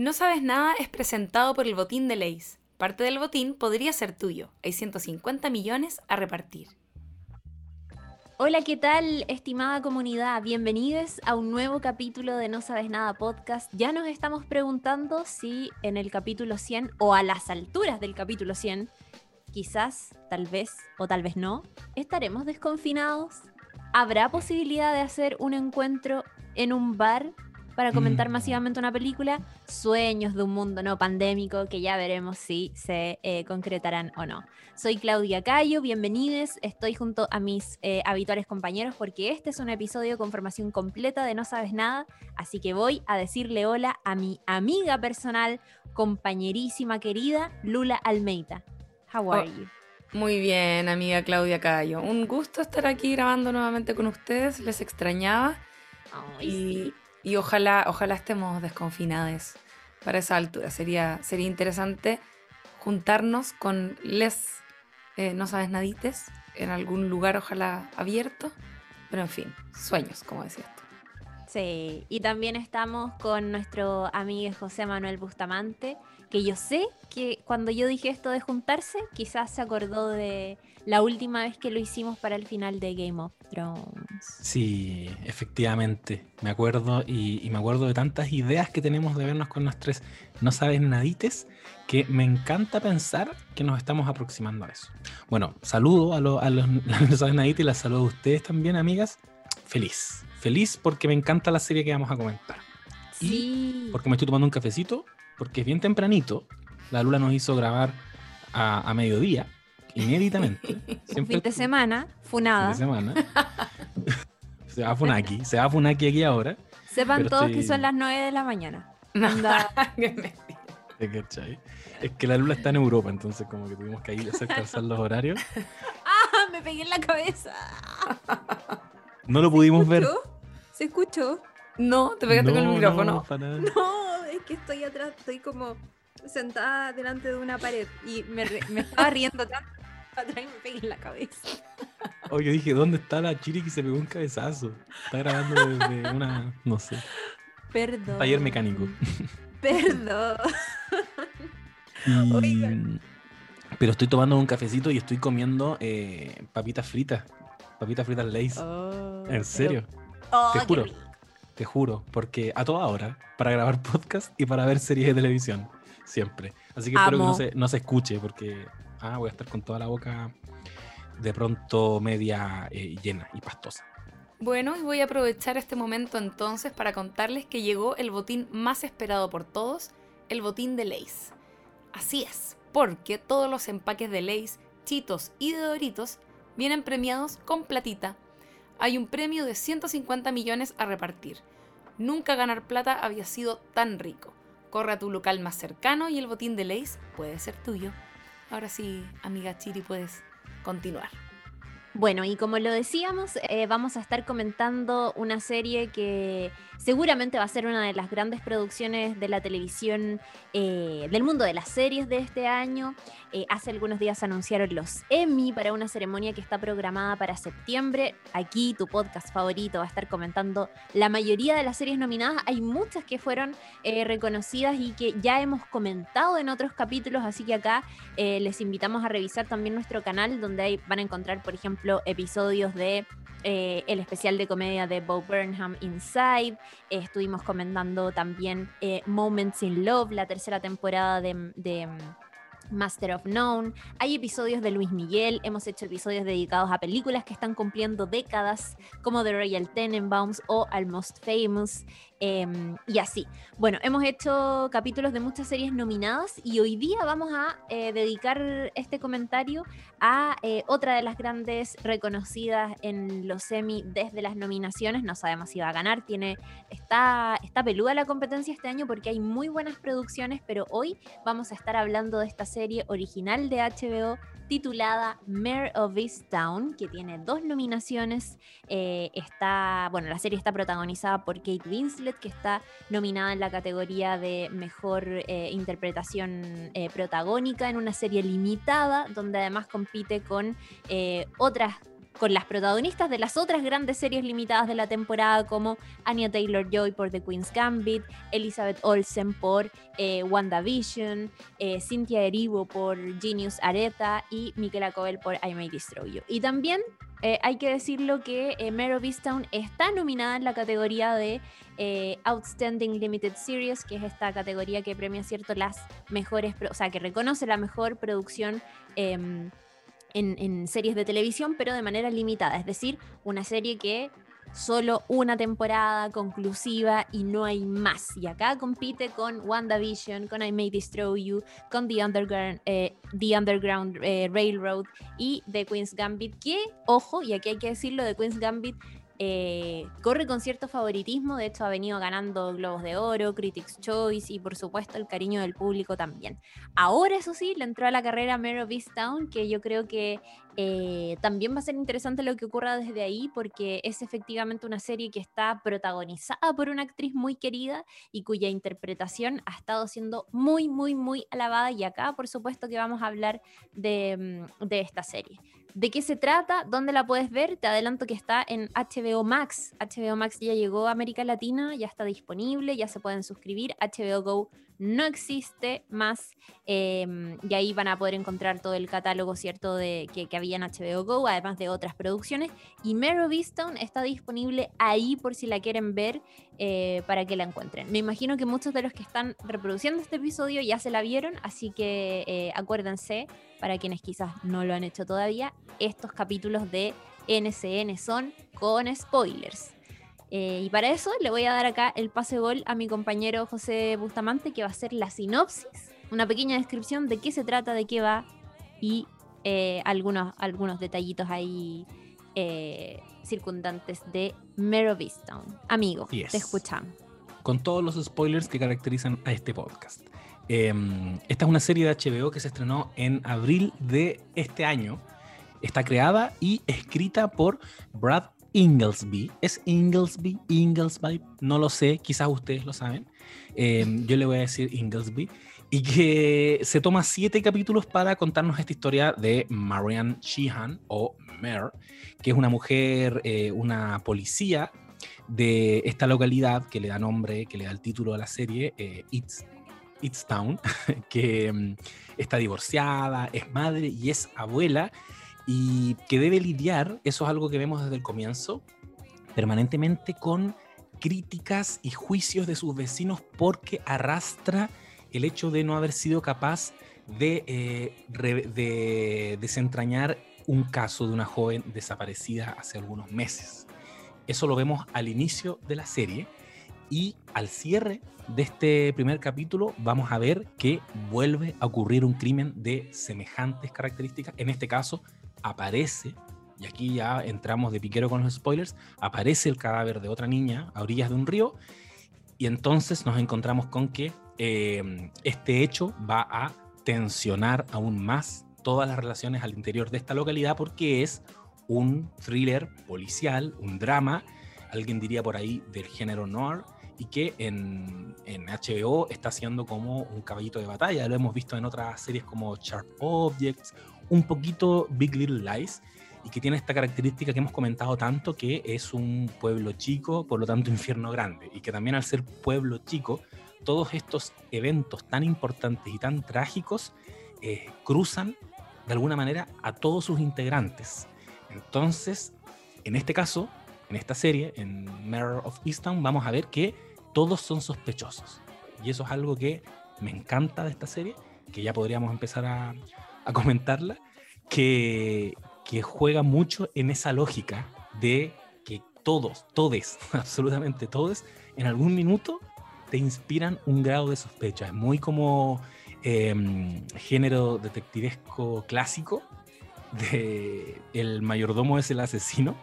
No sabes nada es presentado por el botín de Leis. Parte del botín podría ser tuyo. Hay 150 millones a repartir. Hola, ¿qué tal, estimada comunidad? Bienvenidos a un nuevo capítulo de No Sabes Nada podcast. Ya nos estamos preguntando si en el capítulo 100 o a las alturas del capítulo 100, quizás, tal vez o tal vez no, estaremos desconfinados. ¿Habrá posibilidad de hacer un encuentro en un bar para comentar Mm. masivamente una película, sueños de un mundo no pandémico que ya veremos si se eh, concretarán o no. Soy Claudia Cayo, bienvenidos. Estoy junto a mis eh, habituales compañeros porque este es un episodio con formación completa de No Sabes Nada, así que voy a decirle hola a mi amiga personal, compañerísima querida, Lula Almeida. How are Oh. you? Muy bien, amiga Claudia Cayo. Un gusto estar aquí grabando nuevamente con ustedes. Les extrañaba y, sí. Y ojalá, ojalá estemos desconfinados para esa altura. Sería, sería interesante juntarnos con les eh, no sabes nadites en algún lugar, ojalá abierto. Pero en fin, sueños, como decías. Sí, y también estamos con nuestro amigo José Manuel Bustamante, que yo sé que cuando yo dije esto de juntarse, quizás se acordó de la última vez que lo hicimos para el final de Game of Thrones. Sí, efectivamente, me acuerdo y, y me acuerdo de tantas ideas que tenemos de vernos con nuestros no sabes nadites que me encanta pensar que nos estamos aproximando a eso. Bueno, saludo a, lo- a los no sabes nadites y las saludo a ustedes también, amigas. Feliz, feliz porque me encanta la serie que vamos a comentar. Y Sí. Porque me estoy tomando un cafecito, porque es bien tempranito. La Lula nos hizo grabar a, a mediodía, inéditamente. Siempre Fin de semana, funada. fin de semana. se va a Funaki, se va a Funaki aquí ahora. Sepan todos que son las 9 de la mañana. No. Es que la Lula está en Europa, entonces como que tuvimos que ahí hacer calzar los horarios. ¡Ah! Me pegué en la cabeza. No lo pudimos ver. ¿Escuchó? ¿Se escuchó? No, te pegaste con el No, micrófono. no, para. No, que estoy atrás, estoy como sentada delante de una pared y me, estaba riendo tanto para atrás y me pegué en la cabeza. Oye, yo dije, ¿dónde está la Chiri que se pegó un cabezazo? Está grabando desde una, no sé, Perdón. taller mecánico. Perdón. Y- Oigan. Pero estoy tomando un cafecito y estoy comiendo eh, papitas fritas. Papitas fritas Lays. Oh, en serio, Oh, Te juro. Te juro. Porque a toda hora, para grabar podcast y para ver series de televisión. Siempre. Así que espero que Amo. no se, no se escuche porque ah, voy a estar con toda la boca de pronto media eh, llena y pastosa. Bueno, y voy a aprovechar este momento entonces para contarles que llegó el botín más esperado por todos, el botín de Lays. Así es, porque todos los empaques de Lays, Chitos y de Doritos vienen premiados con platita. Hay un premio de 150 millones a repartir. Nunca ganar plata había sido tan rico. Corre a tu local más cercano y el botín de Lays puede ser tuyo. Ahora sí, amiga Chiri, puedes continuar. Bueno, y como lo decíamos, eh, vamos a estar comentando una serie que seguramente va a ser una de las grandes producciones de la televisión eh, del mundo de las series de este año. Eh, hace algunos días anunciaron los Emmy para una ceremonia que está programada para septiembre. Aquí tu podcast favorito va a estar comentando la mayoría de las series nominadas. Hay muchas que fueron reconocidas y que ya hemos comentado en otros capítulos, así que acá les invitamos a revisar también nuestro canal donde ahí van a encontrar, por ejemplo, episodios de eh, el especial de comedia de Bo Burnham Inside. Estuvimos comentando también eh, Moments in Love, la tercera temporada de, Master of None. Hay episodios de Luis Miguel. Hemos hecho episodios dedicados a películas que están cumpliendo décadas, como The Royal Tenenbaums o Almost Famous. Em, y así. Bueno, hemos hecho capítulos de muchas series nominadas y hoy día vamos a eh, dedicar este comentario a eh, otra de las grandes reconocidas en los Emmy desde las nominaciones. No sabemos si va a ganar. Tiene, está, está peluda la competencia este año porque hay muy buenas producciones, pero hoy vamos a estar hablando de esta serie original de HBO titulada Mayor of Easttown, que tiene dos nominaciones. Eh, está, bueno, la serie está protagonizada por Kate Winslet, que está nominada en la categoría de mejor eh, interpretación eh, protagónica en una serie limitada, donde además compite con eh, otras con las protagonistas de las otras grandes series limitadas de la temporada como Anya Taylor-Joy por The Queen's Gambit, Elizabeth Olsen por eh, WandaVision, eh, Cynthia Erivo por Genius Areta y Michaela Coel por I May Destroy You. Y también eh, hay que decirlo que eh, Mare está nominada en la categoría de Outstanding Limited Series, que es esta categoría que premia cierto las mejores, o sea, que reconoce la mejor producción em, en, en series de televisión, pero de manera limitada. Es decir, una serie que solo una temporada conclusiva y no hay más. Y acá compite con WandaVision, con I May Destroy You, con The Underground, eh, The Underground eh, Railroad y The Queen's Gambit, que, ojo, y aquí hay que decirlo, The Queen's Gambit eh, corre con cierto favoritismo, de hecho ha venido ganando Globos de Oro, Critics Choice y por supuesto el cariño del público también. Ahora eso sí, le entró a la carrera Mare of Easttown, que yo creo que eh, también va a ser interesante lo que ocurra desde ahí, porque es efectivamente una serie que está protagonizada por una actriz muy querida y cuya interpretación ha estado siendo muy, muy, muy alabada y acá por supuesto que vamos a hablar de, mm, de esta serie. ¿De qué se trata? ¿Dónde la puedes ver? Te adelanto que está en HBO Max. HBO Max ya llegó a América Latina, ya está disponible, ya se pueden suscribir. HBO Go no existe más em, y ahí van a poder encontrar todo el catálogo, ¿cierto?, de, que, había en HBO Go, además de otras producciones. Y Easttown está disponible ahí por si la quieren ver eh, para que la encuentren. Me imagino que muchos de los que están reproduciendo este episodio ya se la vieron, así que eh, acuérdense, para quienes quizás no lo han hecho todavía, estos capítulos de NCN son con spoilers. Eh, y para eso le voy a dar acá el pase gol a mi compañero José Bustamante, que va a hacer la sinopsis, una pequeña descripción de qué se trata, de qué va y eh, algunos, algunos detallitos ahí eh, circundantes de Easttown. Amigo, Yes. te escuchamos. con todos los spoilers que caracterizan a este podcast. Em, esta es una serie de HBO que se estrenó en abril de este año. Está creada y escrita por Brad Inglesby. ¿Es Inglesby? Inglesby, no lo sé, quizás ustedes lo saben. Em, yo le voy a decir Inglesby. Y que se toma siete capítulos para contarnos esta historia de Marianne Sheehan o Mare, que es una mujer, eh, una policía de esta localidad que le da nombre, que le da el título a la serie, eh, It's, It's Town, que mm, está divorciada, es madre y es abuela y que debe lidiar, eso es algo que vemos desde el comienzo, permanentemente con críticas y juicios de sus vecinos porque arrastra el hecho de no haber sido capaz de, eh, re- de desentrañar un caso de una joven desaparecida hace algunos meses. Eso lo vemos al inicio de la serie y al cierre de este primer capítulo vamos a ver que vuelve a ocurrir un crimen de semejantes características. En este caso aparece, y aquí ya entramos de piquero con los spoilers, aparece el cadáver de otra niña a orillas de un río y entonces nos encontramos con que eh, este hecho va a tensionar aún más todas las relaciones al interior de esta localidad porque es un thriller policial, un drama, alguien diría por ahí del género noir, y que en, en HBO está siendo como un caballito de batalla. Lo hemos visto en otras series como Sharp Objects, un poquito Big Little Lies, y que tiene esta característica que hemos comentado tanto, que es un pueblo chico, por lo tanto infierno grande, y que también al ser pueblo chico, todos estos eventos tan importantes y tan trágicos eh, cruzan de alguna manera a todos sus integrantes. Entonces, en este caso, en esta serie, en Mare of Easttown, vamos a ver que todos son sospechosos. Y eso es algo que me encanta de esta serie, que ya podríamos empezar a, a comentarla, que, que juega mucho en esa lógica de que todos, todes, absolutamente todos, en algún minuto te inspiran un grado de sospecha. Es muy como em, género detectivesco clásico de el mayordomo es el asesino,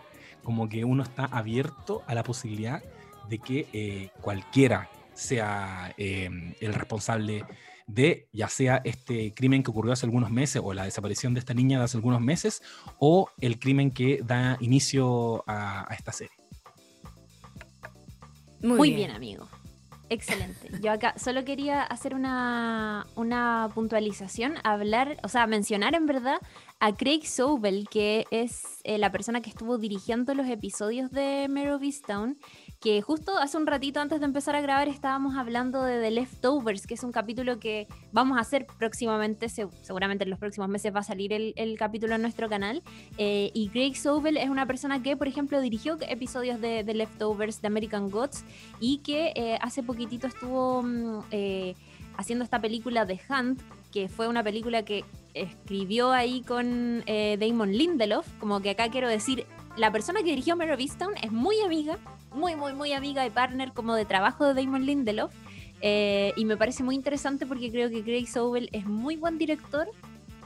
como que uno está abierto a la posibilidad de que eh, cualquiera sea em, el responsable de ya sea este crimen que ocurrió hace algunos meses o la desaparición de esta niña de hace algunos meses o el crimen que da inicio a, a esta serie. Muy bien, amigo. Excelente. Yo acá solo quería hacer una, una puntualización, hablar, o sea, mencionar en verdad a Craig Sobel, que es eh, la persona que estuvo dirigiendo los episodios de Mare of que justo hace un ratito antes de empezar a grabar estábamos hablando de The Leftovers, que es un capítulo que vamos a hacer próximamente, seguramente en los próximos meses va a salir el, capítulo en nuestro canal. Eh, y Craig Sobel es una persona que, por ejemplo, dirigió episodios de The Leftovers de American Gods y que eh, hace poquitito estuvo mm, eh, haciendo esta película The Hunt, que fue una película que escribió ahí con Damon Lindelof, como que acá quiero decir, la persona que dirigió Mare es muy amiga muy, muy, muy amiga y partner como de trabajo de Damon Lindelof. Eh, y me parece muy interesante porque creo que Craig Sobel es muy buen director.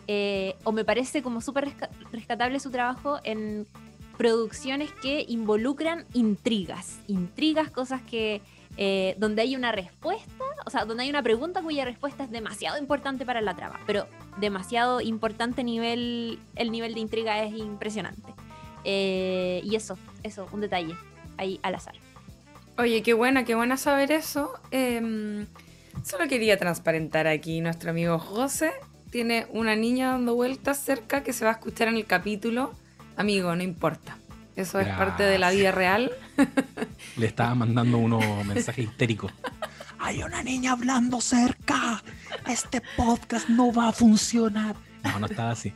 Eh, o me parece como súper rescatable su trabajo en producciones que involucran intrigas. Intrigas, cosas que. Eh, donde hay una respuesta, o sea, donde hay una pregunta cuya respuesta es demasiado importante para la trama, pero demasiado importante nivel, el nivel de intriga es impresionante. y eso, eso, un detalle ahí al azar. Oye, qué buena, qué buena saber eso. Em, solo quería transparentar aquí, nuestro amigo José tiene una niña dando vueltas cerca que se va a escuchar en el capítulo. Amigo, no importa. Eso es parte de la vida real. Le estaba mandando unos mensajes histéricos. Hay una niña hablando cerca. Este podcast no va a funcionar. No, no estaba así.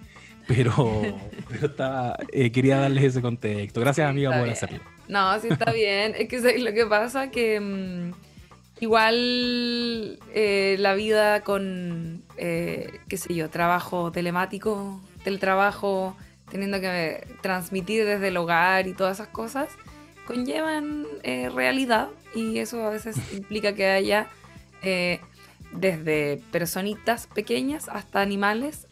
Pero, pero estaba, eh, quería darles ese contexto. Gracias, amiga, por hacerlo. No, sí está bien. Es que lo que pasa que mm, igual eh, la vida con, eh, qué sé yo, trabajo telemático, teletrabajo, teniendo que transmitir desde el hogar y todas esas cosas, conllevan eh, realidad y eso a veces implica que haya desde personitas pequeñas hasta animales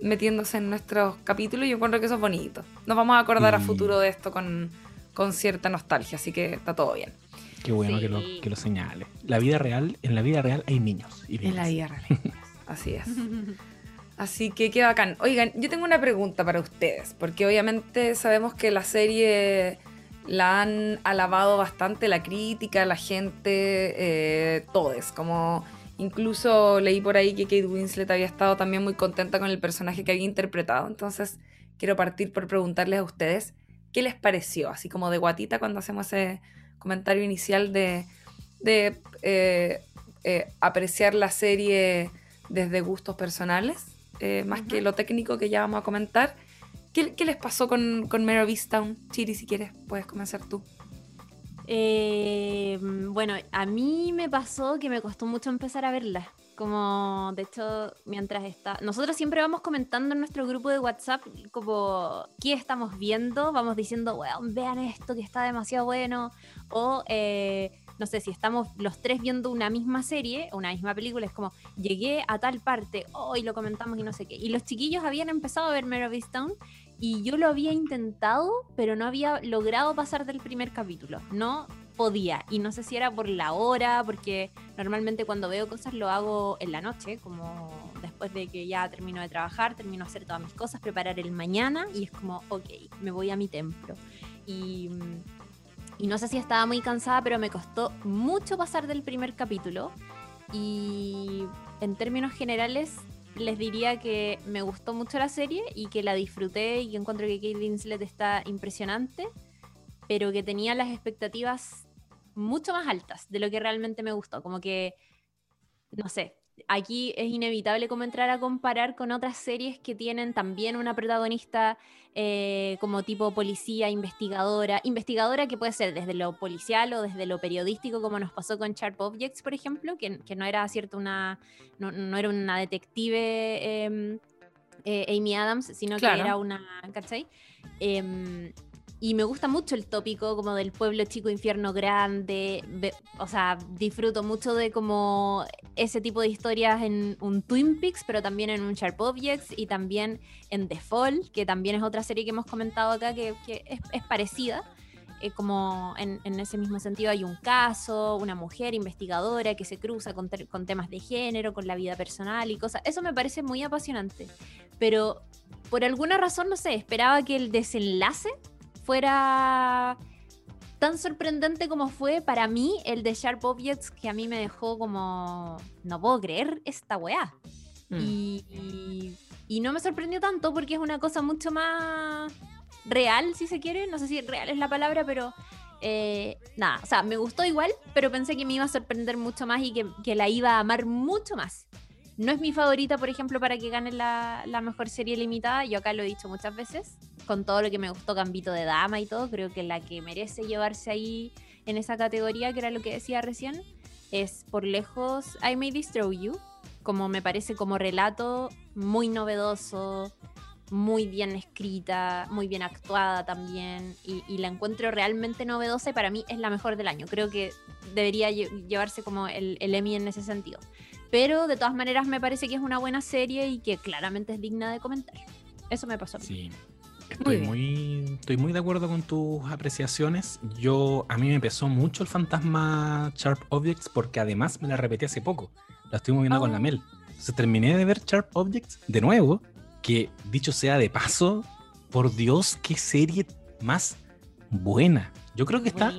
metiéndose en nuestros capítulos y yo encuentro que eso es bonito. Nos vamos a acordar a futuro de esto con con cierta nostalgia, así que está todo bien. Qué bueno que, lo, que lo señale. La vida real, en la vida real hay niños. Y en la vida real hay niños, así es. Así que qué bacán. Oigan, yo tengo una pregunta para ustedes, porque obviamente sabemos que la serie la han alabado bastante la crítica, la gente, eh, todos. Como incluso leí por ahí que Kate Winslet había estado también muy contenta con el personaje que había interpretado. Entonces quiero partir por preguntarles a ustedes ¿Qué les pareció? Así como de guatita cuando hacemos ese comentario inicial de, de eh, eh, apreciar la serie desde gustos personales, eh, más que lo técnico que ya vamos a comentar. ¿Qué, les pasó con, con Mare of Chiri, si quieres, puedes comenzar tú. bueno, a mí me pasó que me costó mucho empezar a verla. Como, de hecho, mientras está... Nosotros siempre vamos comentando en nuestro grupo de WhatsApp como qué estamos viendo, vamos diciendo, bueno, vean esto que está demasiado bueno, o... Eh, no sé, si estamos los tres viendo una misma serie, una misma película, es como, llegué a tal parte, hoy lo comentamos y no sé qué. Y los chiquillos habían empezado a ver Mare y yo lo había intentado, pero no había logrado pasar del primer capítulo. No podía. Y no sé si era por la hora, porque normalmente cuando veo cosas lo hago en la noche, como después de que ya termino de trabajar, termino de hacer todas mis cosas, preparar el mañana y es como, ok, me voy a mi templo. Y, no sé si estaba muy cansada, pero me costó mucho pasar del primer capítulo. Y en términos generales, les diría que me gustó mucho la serie y que la disfruté y que encuentro que Kate Winslet está impresionante pero que tenía las expectativas mucho más altas de lo que realmente me gustó. Como que, no sé, aquí es inevitable como entrar a comparar con otras series que tienen también una protagonista eh, como tipo policía, investigadora, investigadora que puede ser desde lo policial o desde lo periodístico, como nos pasó con Sharp Objects, por ejemplo, que, no era cierto una, no, era una detective em, eh, Amy Adams, sino que era una, ¿cachai? Y me gusta mucho el tópico como del pueblo chico, infierno grande. o sea, disfruto mucho de como ese tipo de historias en un Twin Peaks, pero también en un Sharp Objects y también en The Fall, que también es otra serie que hemos comentado acá que, es, parecida. Eh, como en, ese mismo sentido hay un caso, una mujer investigadora que se cruza con, con temas de género, con la vida personal y cosas. Eso me parece muy apasionante. Pero por alguna razón, no sé, esperaba que el desenlace fuera tan sorprendente como fue para mí el de Sharp Objects, que a mí me dejó como, no puedo creer esta weá. Mm. Y, y no me sorprendió tanto porque es una cosa mucho más real, si se quiere. No sé si real es la palabra, pero eh, nada, o sea, me gustó igual, pero pensé que me iba a sorprender mucho más y que, que la iba a amar mucho más. No es mi favorita, por ejemplo, para que gane la, la mejor serie limitada. Yo acá lo he dicho muchas veces. Con todo lo que me gustó Gambito de Dama y todo, creo que la que merece llevarse ahí en esa categoría, que era lo que decía recién, es por lejos I May Destroy You. Como me parece como relato muy novedoso, muy bien escrita, muy bien actuada también, y, y la encuentro realmente novedosa y para mí es la mejor del año. Creo que debería lle- llevarse como el, el Emmy en ese sentido. Pero de todas maneras me parece que es una buena serie y que claramente es digna de comentar. Eso me pasó a mí. Sí. Estoy bien. muy, estoy muy de acuerdo con tus apreciaciones. Yo, a mí me pesó mucho el fantasma Sharp Objects porque además me la repetí hace poco. La estuvimos viendo con la Oh. Mel. Entonces terminé de ver Sharp Objects de nuevo, que dicho sea de paso, por Dios, qué serie más buena. Yo creo que está,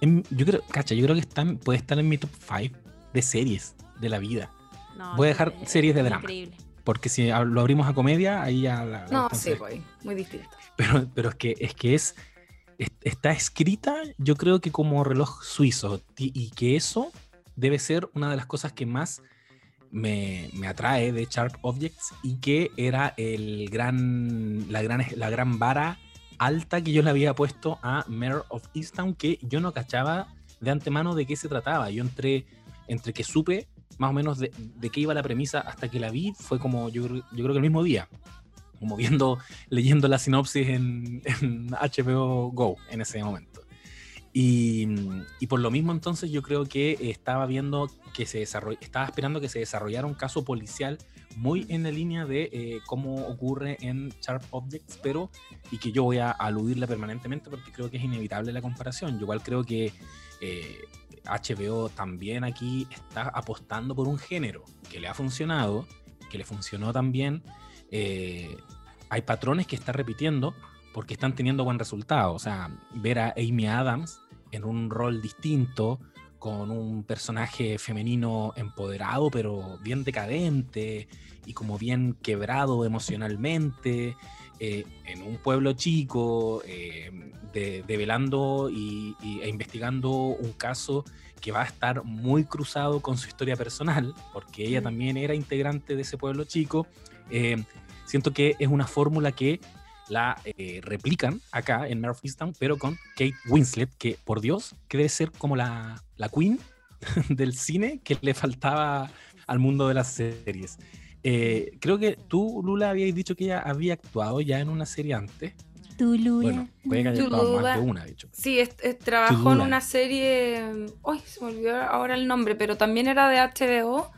en- yo creo, cacha, yo creo que está, puede estar en mi top 5 de series de la vida. No, Voy a dejar es series de drama. Increíble. Porque si lo abrimos a comedia, ahí ya la... No, entonces- sí, pues, muy distinto. pero, pero es que es que es, es- está escrita, yo creo que como reloj suizo, y que eso debe ser una de las cosas que más me, me atrae de Sharp Objects y que era el gran, la, gran, la gran vara alta que yo le había puesto a Mayor of Easttown, que yo no cachaba de antemano de qué se trataba. Yo entré entre que supe más o menos de, de qué iba la premisa hasta que la vi, fue como yo, yo creo que el mismo día, como viendo leyendo la sinopsis en, en HBO Go en ese momento. Y, y por lo mismo entonces yo creo que estaba viendo que se desarroll- estaba esperando que se desarrollara un caso policial muy en la línea de eh, cómo ocurre en Sharp Objects, pero y que yo voy a aludirle permanentemente porque creo que es inevitable la comparación. Yo igual creo que eh, HBO también aquí está apostando por un género que le ha funcionado, que le funcionó también. eh, hay patrones que está repitiendo porque están teniendo buen resultado. O sea, ver a Amy Adams en un rol distinto, con un personaje femenino empoderado, pero bien decadente y como bien quebrado emocionalmente, eh, en un pueblo chico, eh, de- develando y, y- e investigando un caso que va a estar muy cruzado con su historia personal, porque ella Mm. también era integrante de ese pueblo chico. Eh, siento que es una fórmula que la eh, replican acá en Mare pero con Kate Winslet, que por Dios, que debe ser como la, la queen del cine que le faltaba al mundo de las series. Eh, creo que tú, Lula, habías dicho que ella había actuado ya en una serie antes. Tu Lula. Bueno, puede que haya actuado más de una, de hecho. Sí, es- es- trabajó en una serie. Uy, se me olvidó ahora el nombre, pero también era de HBO.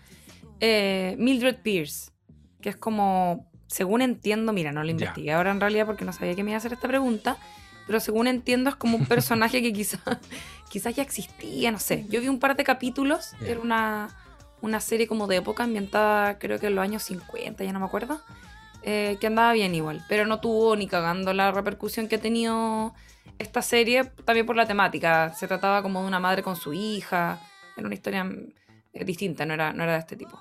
eh, Mildred Pierce, que es como, según entiendo, mira, no lo Ya. investigué ahora en realidad porque no sabía que me iba a hacer esta pregunta, pero según entiendo es como un personaje que quizás quizás ya existía, no sé. Yo vi un par de capítulos, era una, una serie como de época ambientada creo que en los años 50, ya no me acuerdo, eh, que andaba bien igual, pero no tuvo ni cagando la repercusión que ha tenido esta serie, también por la temática. Se trataba como de una madre con su hija, era una historia eh, distinta, no era, no era de este tipo.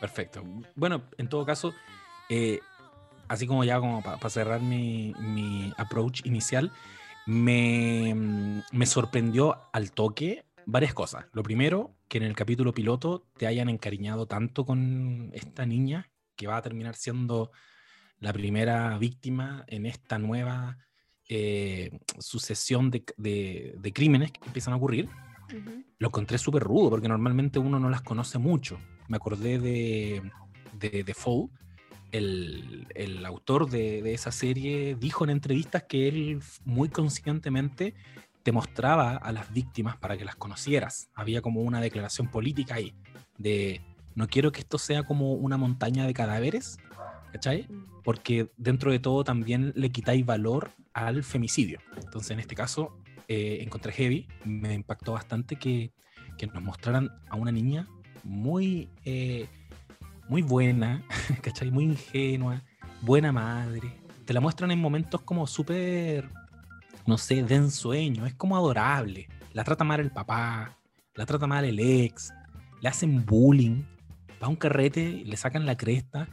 Perfecto. Bueno, en todo caso, eh, así como ya como para cerrar mi, mi approach inicial, me, mm, me sorprendió al toque varias cosas. Lo primero, que en el capítulo piloto te hayan encariñado tanto con esta niña que va a terminar siendo la primera víctima en esta nueva eh, sucesión de, de- de crímenes que empiezan a ocurrir Ujú. lo encontré súper rudo porque normalmente uno no las conoce mucho. Me acordé de, de, de el, el autor de, de esa serie, dijo en entrevistas que él muy conscientemente te mostraba a las víctimas para que las conocieras. Había como una declaración política ahí de no quiero que esto sea como una montaña de cadáveres, ¿cachai? porque dentro de todo también le quitáis valor al femicidio. Entonces, en este caso, eh, encontré heavy, me impactó bastante que, que nos mostraran a una niña muy, eh, muy buena, ¿cachai? Muy ingenua, buena madre. Te la muestran en momentos como súper no sé, de ensueño, es como adorable. La trata mal el papá, la trata mal el ex, le hacen bullying, va a un carrete, le sacan la cresta.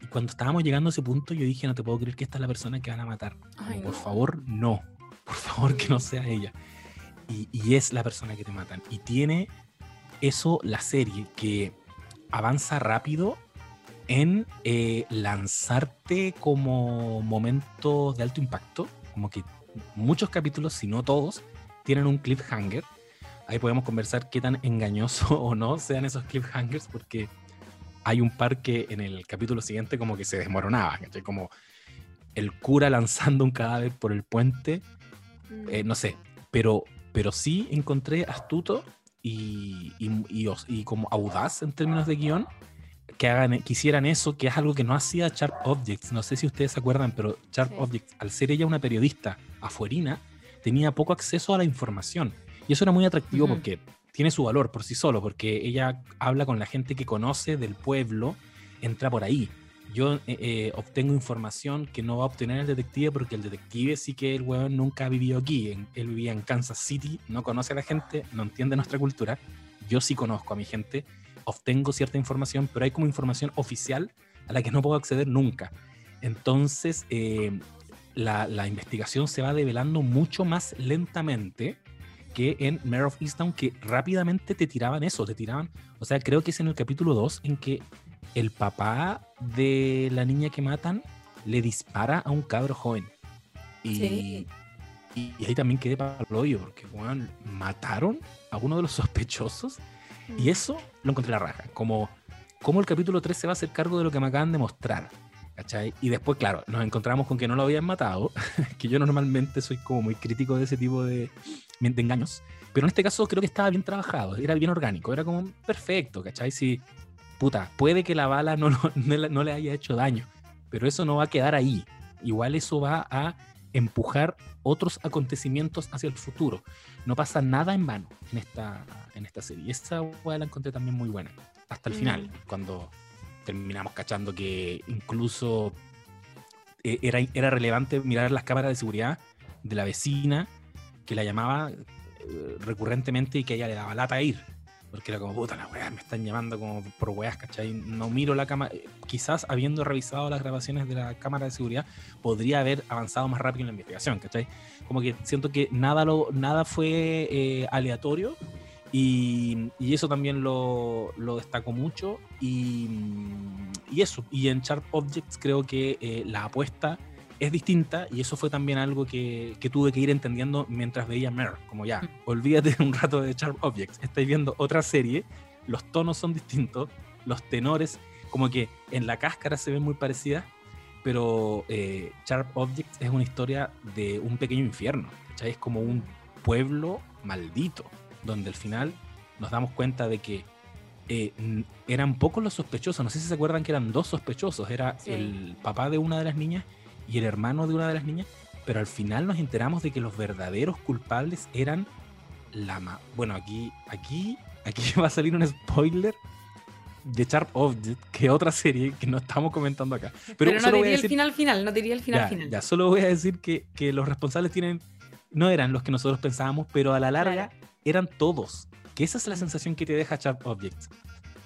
Y cuando estábamos llegando a ese punto, yo dije, no te puedo creer que esta es la persona que van a matar. por favor, no. Por favor, que no sea ella. Y, y es la persona que te matan. Y tiene eso la serie, que avanza rápido en eh, lanzarte como momentos de alto impacto, como que muchos capítulos, si no todos, tienen un cliffhanger. Ahí podemos conversar qué tan engañoso o no sean esos cliffhangers, porque hay un par que en el capítulo siguiente como que se desmoronaba, como el cura lanzando un cadáver por el puente, eh, no sé, pero, pero sí encontré astuto y, y, y, como audaz en términos de guion que hagan que hicieran eso, que es algo que no hacía Sharp Objects. No sé si ustedes se acuerdan, pero Sharp Objects, al ser ella una periodista afuerina, tenía poco acceso a la información. Y eso era muy atractivo porque tiene su valor por sí solo, porque ella habla con la gente que conoce del pueblo, entra por ahí. Yo eh, eh, obtengo información que no va a obtener el detective porque el detective sí que el weón nunca ha vivido aquí. él vivía en Kansas City, no conoce a la gente, no entiende nuestra cultura. Yo sí conozco a mi gente obtengo cierta información, pero hay como información oficial a la que no puedo acceder nunca. Entonces, eh, la, investigación se va develando mucho más lentamente que en Mare of Easttown, que rápidamente te tiraban eso, te tiraban, o sea, creo que es en el capítulo 2 en que el papá de la niña que matan le dispara a un cabro joven. Y, y, ahí también quedé para el hoyo, porque bueno, mataron a uno de los sospechosos y eso lo encontré la raja, como, como el capítulo 3 se va a hacer cargo de lo que me acaban de mostrar. ¿Cachai? Y después, claro, nos encontramos con que no lo habían matado, que yo normalmente soy como muy crítico de ese tipo de, de, engaños, pero en este caso creo que estaba bien trabajado, era bien orgánico, era como perfecto, ¿cachai? Si, puta, puede que la bala no, no, no le haya hecho daño, pero eso no va a quedar ahí. Igual eso va a empujar otros acontecimientos hacia el futuro. No pasa nada en vano en esta, en esta serie. Esa la encontré también muy buena. Hasta el mm. final, cuando terminamos cachando que incluso eh, era, era relevante mirar las cámaras de seguridad de la vecina que la llamaba eh, recurrentemente y que ella le daba lata a ir porque era como, puta la weá, me están llamando como por weas, ¿cachai? No miro la cámara. Quizás habiendo revisado las grabaciones de la cámara de seguridad, podría haber avanzado más rápido en la investigación, ¿cachai? Como que siento que nada, lo, nada fue eh, aleatorio y, y, eso también lo, lo destaco mucho. Y, y, eso, y en Sharp Objects creo que eh, la apuesta es distinta y eso fue también algo que, que tuve que ir entendiendo mientras veía Mer, como ya, mm. olvídate un rato de Sharp Objects, estáis viendo otra serie, los tonos son distintos, los tenores, como que en la cáscara se ven muy parecidas, pero eh, Sharp Objects es una historia de un pequeño infierno, Es como un pueblo maldito, donde al final nos damos cuenta de que eh, eran pocos los sospechosos, no sé si se acuerdan que eran dos sospechosos, era el papá de una de las niñas y el hermano de una de las niñas, pero al final nos enteramos de que los verdaderos culpables eran la ma bueno, aquí aquí aquí va a salir un spoiler de Sharp Object, que otra serie que no estamos comentando acá. Pero, no diría el final final, no diría el final final. Ya, solo voy a decir que, que, los responsables tienen no eran los que nosotros pensábamos, pero a la larga eran todos. Que esa es la sensación que te deja Sharp Objects.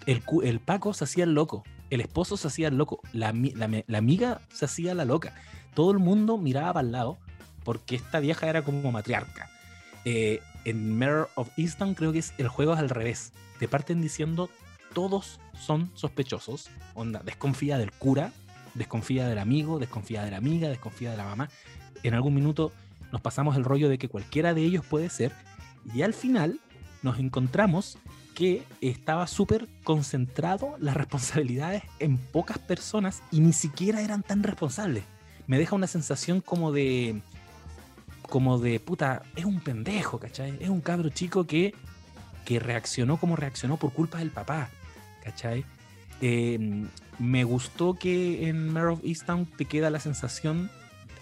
El, el Paco se hacía el loco, el esposo se hacía el loco, la, la, amiga se hacía la loca. Todo el mundo miraba para el lado porque esta vieja era como matriarca. Eh, en Mirror of Easton creo que es el juego es al revés. Te parten diciendo todos son sospechosos. Onda, desconfía del cura, desconfía del amigo, desconfía de la amiga, desconfía de la mamá. En algún minuto nos pasamos el rollo de que cualquiera de ellos puede ser. Y al final nos encontramos que estaba súper concentrado las responsabilidades en pocas personas y ni siquiera eran tan responsables. Me deja una sensación como de. como de puta, es un pendejo, ¿cachai? Es un cabro chico que, que reaccionó como reaccionó por culpa del papá, ¿cachai? Em, me gustó que en Mare of Easttown te queda la sensación,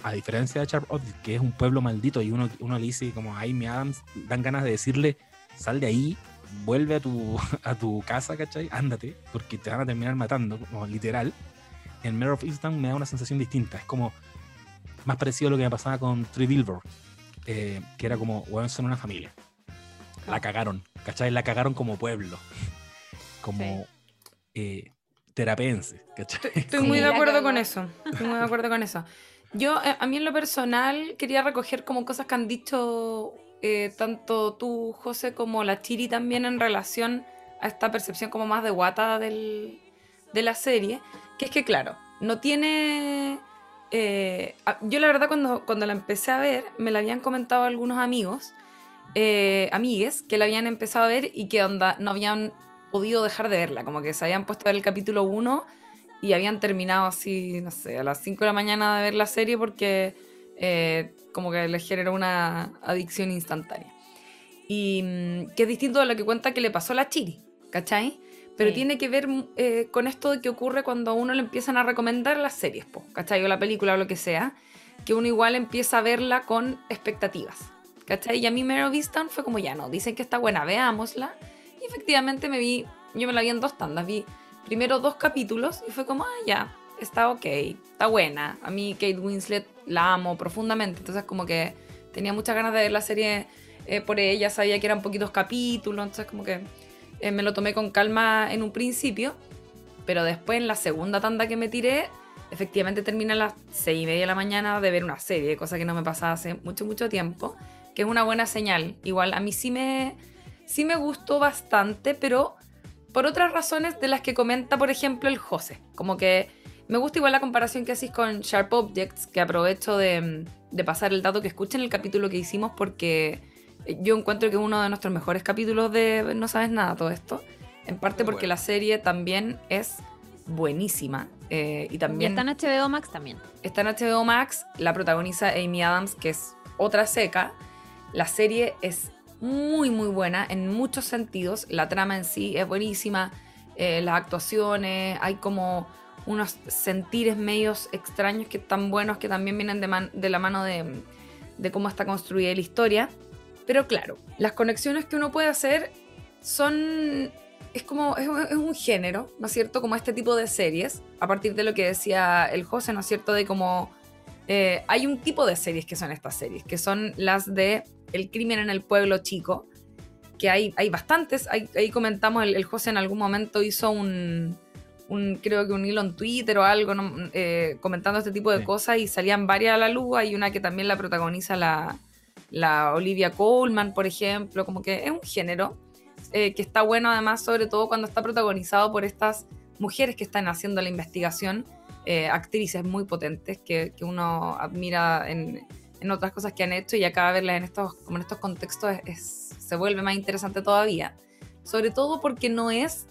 a diferencia de Sharp que es un pueblo maldito y uno, uno le dice como a Amy Adams, dan ganas de decirle, sal de ahí, vuelve a tu, a tu casa, ¿cachai? Ándate, porque te van a terminar matando, como literal. En Mare of Easttown me da una sensación distinta. Es como más parecido a lo que me pasaba con Tree Billboard. eh, que era como, weón, son una familia. La cagaron, ¿cachai? La cagaron como pueblo. Como eh, terapense, ¿cachai? Estoy muy de acuerdo con eso. Estoy muy de acuerdo con eso. Yo, eh, a mí en lo personal, quería recoger como cosas que han dicho eh, tanto tú, José, como la Chiri también en relación a esta percepción como más de guata del, de la serie, que es que, claro, no tiene... eh, yo la verdad cuando, cuando la empecé a ver, me la habían comentado algunos amigos, eh, amigues, que la habían empezado a ver y que onda, no habían podido dejar de verla, como que se habían puesto a ver el capítulo 1 y habían terminado así, no sé, a las 5 de la mañana de ver la serie porque eh, como que les generó una adicción instantánea. Y mm, que es distinto a lo que cuenta que le pasó a la Chiri, ¿cachai? Pero Sí. tiene que ver mm, eh, con esto de que ocurre cuando a uno le empiezan a recomendar las series, po, ¿cachai? O la película o lo que sea, que uno igual empieza a verla con expectativas, ¿cachai? Y a mí Mare of Easttown fue como, ya no, dicen que está buena, veámosla. Y efectivamente me vi, yo me la vi en dos tandas, vi primero dos capítulos y fue como, ah, ya, está ok, está buena. A mí Kate Winslet la amo profundamente, entonces como que tenía muchas ganas de ver la serie eh, por ella, sabía que eran poquitos capítulos, entonces como que eh, me lo tomé con calma en un principio, pero después en la segunda tanda que me tiré, efectivamente terminé a las seis y media de la mañana de ver una serie, cosa que no me pasaba hace mucho, mucho tiempo, que es una buena señal. Igual a mí sí me, sí me gustó bastante, pero por otras razones de las que comenta, por ejemplo, el José. Como que me gusta igual la comparación que hacéis con Sharp Objects, que aprovecho de, de pasar el dato que escuchen el capítulo que hicimos porque yo encuentro que es uno de nuestros mejores capítulos de No sabes nada todo esto. En parte Muy porque bueno. la serie también es buenísima. eh, y Y también está en HBO Max también. está en HBO Max, la protagoniza Amy Adams, que es otra seca. La serie es muy, muy buena en muchos sentidos. La trama en sí es buenísima. eh, las actuaciones, hay como unos sentires medios extraños que están buenos, que también vienen de, la mano de, cómo está construida la historia. Pero claro, las conexiones que uno puede hacer son... Es como, es un, es un género, ¿no es cierto? Como este tipo de series, a partir de lo que decía el José, ¿no es cierto? De como... eh, hay un tipo de series que son estas series, que son las de El crimen en el pueblo chico, que hay, hay bastantes, ahí, ahí comentamos, el, el José en algún momento hizo un, un, creo que un hilo en Twitter o algo, ¿no? Eh, comentando este tipo de Sí. cosas y salían varias a la luz, hay una que también la protagoniza la, la Olivia Colman, por ejemplo, como que es un género eh, que está bueno además, sobre todo cuando está protagonizado por estas mujeres que están haciendo la investigación, eh, actrices muy potentes que, que uno admira en, en otras cosas que han hecho y acá verlas en estos, como en estos contextos es- se vuelve más interesante todavía. Sobre todo porque no es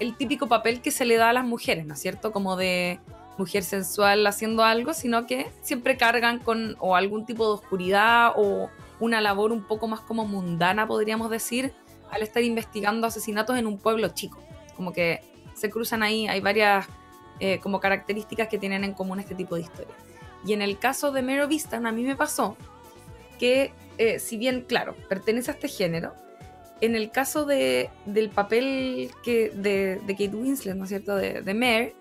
el típico papel que se le da a las mujeres, ¿no es cierto? Como de mujer sensual haciendo algo, sino que siempre cargan con o algún tipo de oscuridad o una labor un poco más como mundana, podríamos decir, al estar investigando asesinatos en un pueblo chico. Como que se cruzan ahí, hay varias eh, como características que tienen en común este tipo de historias. Y en el caso de Mero Vistan, a mí me pasó que, eh, si bien, claro, pertenece a este género, en el caso de, del papel que, de, de Kate Winslet, ¿no es cierto?, de, de Mare,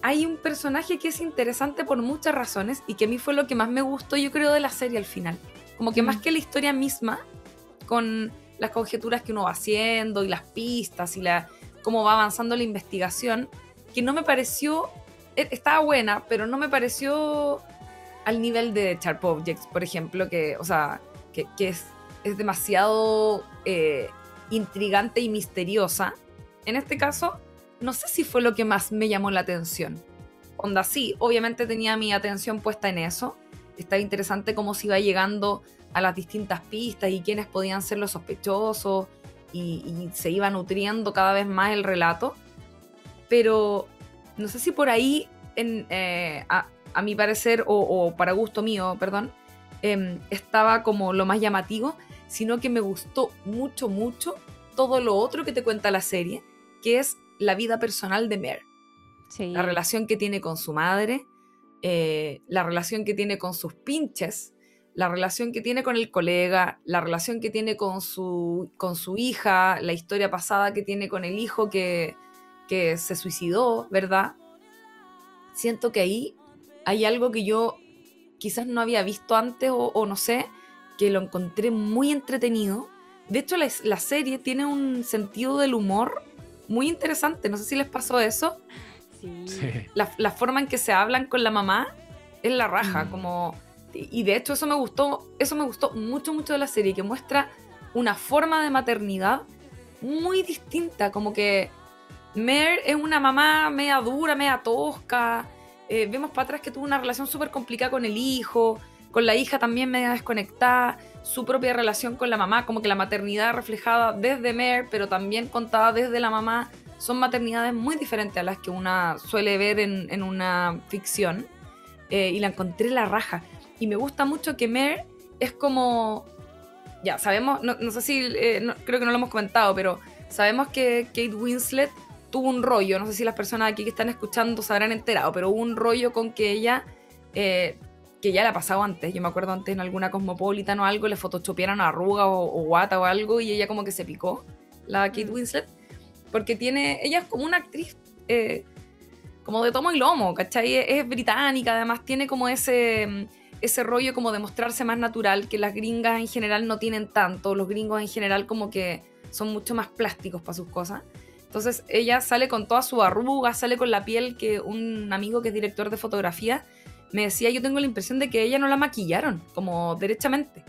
hay un personaje que es interesante por muchas razones y que a mí fue lo que más me gustó, yo creo, de la serie al final. Como que Mm. más que la historia misma, con las conjeturas que uno va haciendo y las pistas y la, cómo va avanzando la investigación, que no me pareció, estaba buena, pero no me pareció al nivel de Sharp Objects, por ejemplo, que, o sea, que, es, es demasiado eh, intrigante y misteriosa. En este caso, no sé si fue lo que más me llamó la atención. Onda, sí, obviamente tenía mi atención puesta en eso. Estaba interesante cómo se iba llegando a las distintas pistas y quiénes podían ser los sospechosos y se iba nutriendo cada vez más el relato. Pero no sé si por ahí, en, eh, a, a mi parecer, o, o para gusto mío, perdón, em, estaba como lo más llamativo, sino que me gustó mucho, mucho todo lo otro que te cuenta la serie, que es la vida personal de Sí. la relación que tiene con su madre, eh, la relación que tiene con sus pinches, la relación que tiene con el colega, la relación que tiene con su, con su hija, la historia pasada que tiene con el hijo que, que se suicidó, ¿verdad? Siento que ahí hay algo que yo quizás no había visto antes o, o no sé, que lo encontré muy entretenido. De hecho, la, la serie tiene un sentido del humor muy interesante. No sé si les pasó eso. Sí. Sí. La, la forma en que se hablan con la mamá es la raja, Mm. como... Y de hecho eso me gustó, eso me gustó mucho, mucho de la serie, que muestra una forma de maternidad muy distinta, como que Mer es una mamá media dura, media tosca, eh, vemos para atrás que tuvo una relación súper complicada con el hijo, con la hija también media desconectada, su propia relación con la mamá, como que la maternidad reflejada desde Mer, pero también contada desde la mamá, son maternidades muy diferentes a las que una suele ver en, una ficción. Eh, y la encontré la raja. Y me gusta mucho que Mer es como... Ya, sabemos, no, no sé si, eh, no- creo que no lo hemos comentado, pero sabemos que Kate Winslet tuvo un rollo, no sé si las personas aquí que están escuchando se habrán enterado, pero hubo un rollo con que ella, eh, que ya le ha pasado antes, yo me acuerdo antes en alguna Cosmopolitan o algo, le photoshopearon arruga o, o guata o algo y ella como que se picó, la Kate Winslet, porque tiene, ella es como una actriz eh, como de tomo y lomo, ¿cachai? Es, es británica, además tiene como ese, mm, ese rollo como de mostrarse más natural, que las gringas en general no tienen tanto, los gringos en general como que son mucho más plásticos para sus cosas. Entonces ella sale con toda su arruga, sale con la piel que un amigo que es director de fotografía me decía, yo tengo la impresión de que ella no la maquillaron, como derechamente,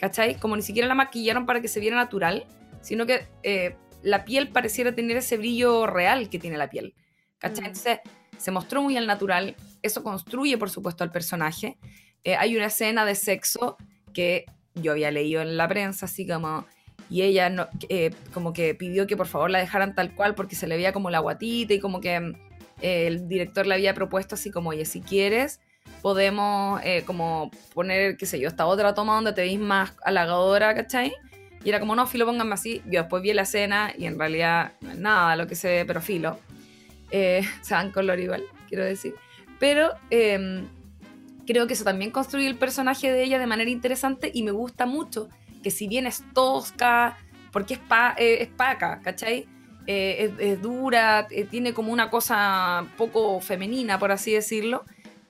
¿cachai? Como ni siquiera la maquillaron para que se viera natural, sino que eh, la piel pareciera tener ese brillo real que tiene la piel, ¿cachai? Mm. Entonces se mostró muy al natural, eso construye por supuesto al personaje. Eh, hay una escena de sexo que yo había leído en la prensa, así como y ella no, eh, como que pidió que por favor la dejaran tal cual porque se le veía como la guatita y como que eh, el director le había propuesto así como, oye, si quieres podemos eh, como poner, qué sé yo, esta otra toma donde te veis más halagadora, ¿cachai? Y era como, no, filo, pónganme así. Yo después vi la escena y en realidad no es nada lo que se ve, pero filo. Eh, se dan color igual, quiero decir. Pero eh, creo que eso también construye el personaje de ella de manera interesante y me gusta mucho que si bien es tosca, porque es, eh, es paca, ¿cachai? Eh, es, dura, eh, tiene como una cosa poco femenina, por así decirlo,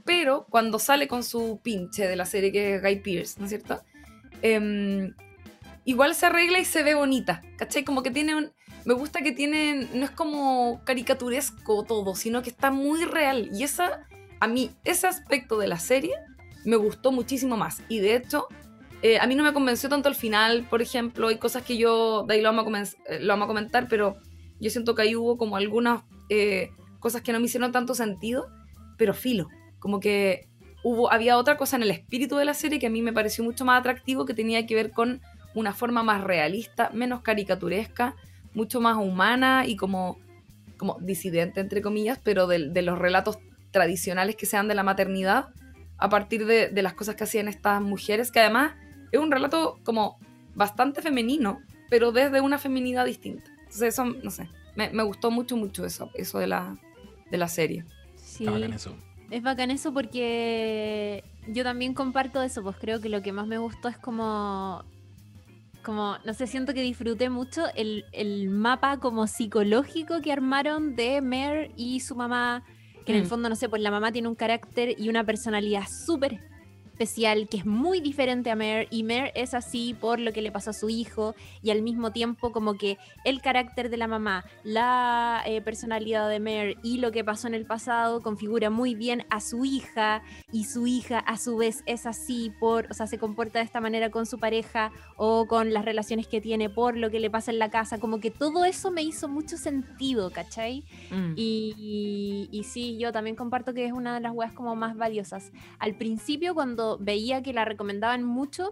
pero cuando sale con su pinche de la serie que es Guy Pearce, ¿no es cierto? Em, igual se arregla y se ve bonita, ¿cachai? Como que tiene un... Me gusta que tiene... No es como caricaturesco todo, sino que está muy real. Y esa, a mí, ese aspecto de la serie me gustó muchísimo más. Y de hecho, eh, a mí no me convenció tanto al final, por ejemplo. Hay cosas que yo, de ahí lo vamos a, eh, lo a comentar, pero yo siento que ahí hubo como algunas eh, cosas que no me hicieron tanto sentido, pero filo. Como que hubo, había otra cosa en el espíritu de la serie que a mí me pareció mucho más atractivo, que tenía que ver con una forma más realista, menos caricaturesca, mucho más humana y como, como disidente, entre comillas, pero de, los relatos tradicionales que sean de la maternidad, a partir de, de las cosas que hacían estas mujeres, que además es un relato como bastante femenino, pero desde una feminidad distinta. Entonces eso, no sé, me, me gustó mucho, mucho eso, eso de la, de la serie. Sí. Bacán eso. Es bacán eso porque yo también comparto eso, pues creo que lo que más me gustó es como, como no sé, siento que disfruté mucho el, el mapa como psicológico que armaron de Mare y su mamá, que en el Mm. fondo, no sé, pues la mamá tiene un carácter y una personalidad súper especial que es muy diferente a Mare y Mare es así por lo que le pasó a su hijo y al mismo tiempo como que el carácter de la mamá, la eh, personalidad de Mare y lo que pasó en el pasado configura muy bien a su hija y su hija a su vez es así por, o sea, se comporta de esta manera con su pareja o con las relaciones que tiene por lo que le pasa en la casa, como que todo eso me hizo mucho sentido, ¿cachai? Mm. Y, y- y sí, yo también comparto que es una de las weas como más valiosas. Al principio, cuando veía que la recomendaban mucho,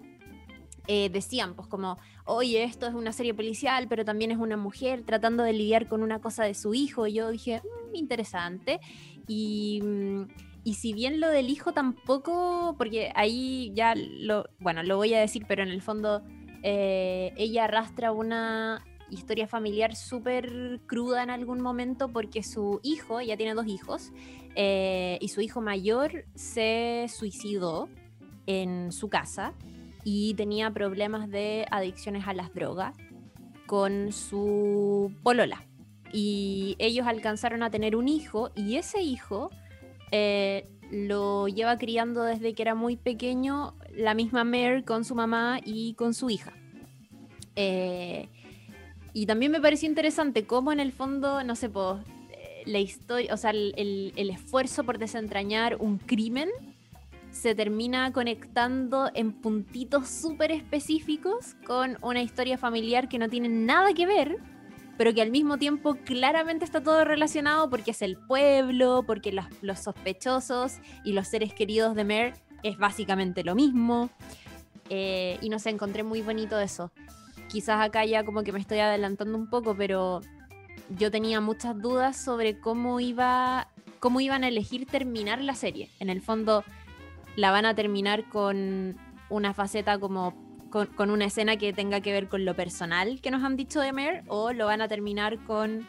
eh, decían, pues como, oye, esto es una serie policial, pero también es una mujer tratando de lidiar con una cosa de su hijo. Y yo dije, "Mm, interesante. Y, mm, y si bien lo del hijo tampoco, porque ahí ya lo, bueno, lo voy a decir, pero en el fondo eh, ella arrastra una historia familiar súper cruda en algún momento porque su hijo, ella tiene dos hijos, eh, y su hijo mayor se suicidó en su casa y tenía problemas de adicciones a las drogas con su polola. Y ellos alcanzaron a tener un hijo y ese hijo eh, lo lleva criando desde que era muy pequeño la misma Mare con su mamá y con su hija. Eh, y también me pareció interesante cómo en el fondo, no sé, pues, la historia, o sea, el, esfuerzo por desentrañar un crimen se termina conectando en puntitos súper específicos con una historia familiar que no tiene nada que ver, pero que al mismo tiempo claramente está todo relacionado porque es el pueblo, porque los, sospechosos y los seres queridos de Mer es básicamente lo mismo. Eh, y no sé, encontré muy bonito eso. Quizás acá ya como que me estoy adelantando un poco, pero yo tenía muchas dudas sobre cómo iba cómo iban a elegir terminar la serie. En el fondo la van a terminar con una faceta como con, una escena que tenga que ver con lo personal que nos han dicho de Mer o lo van a terminar con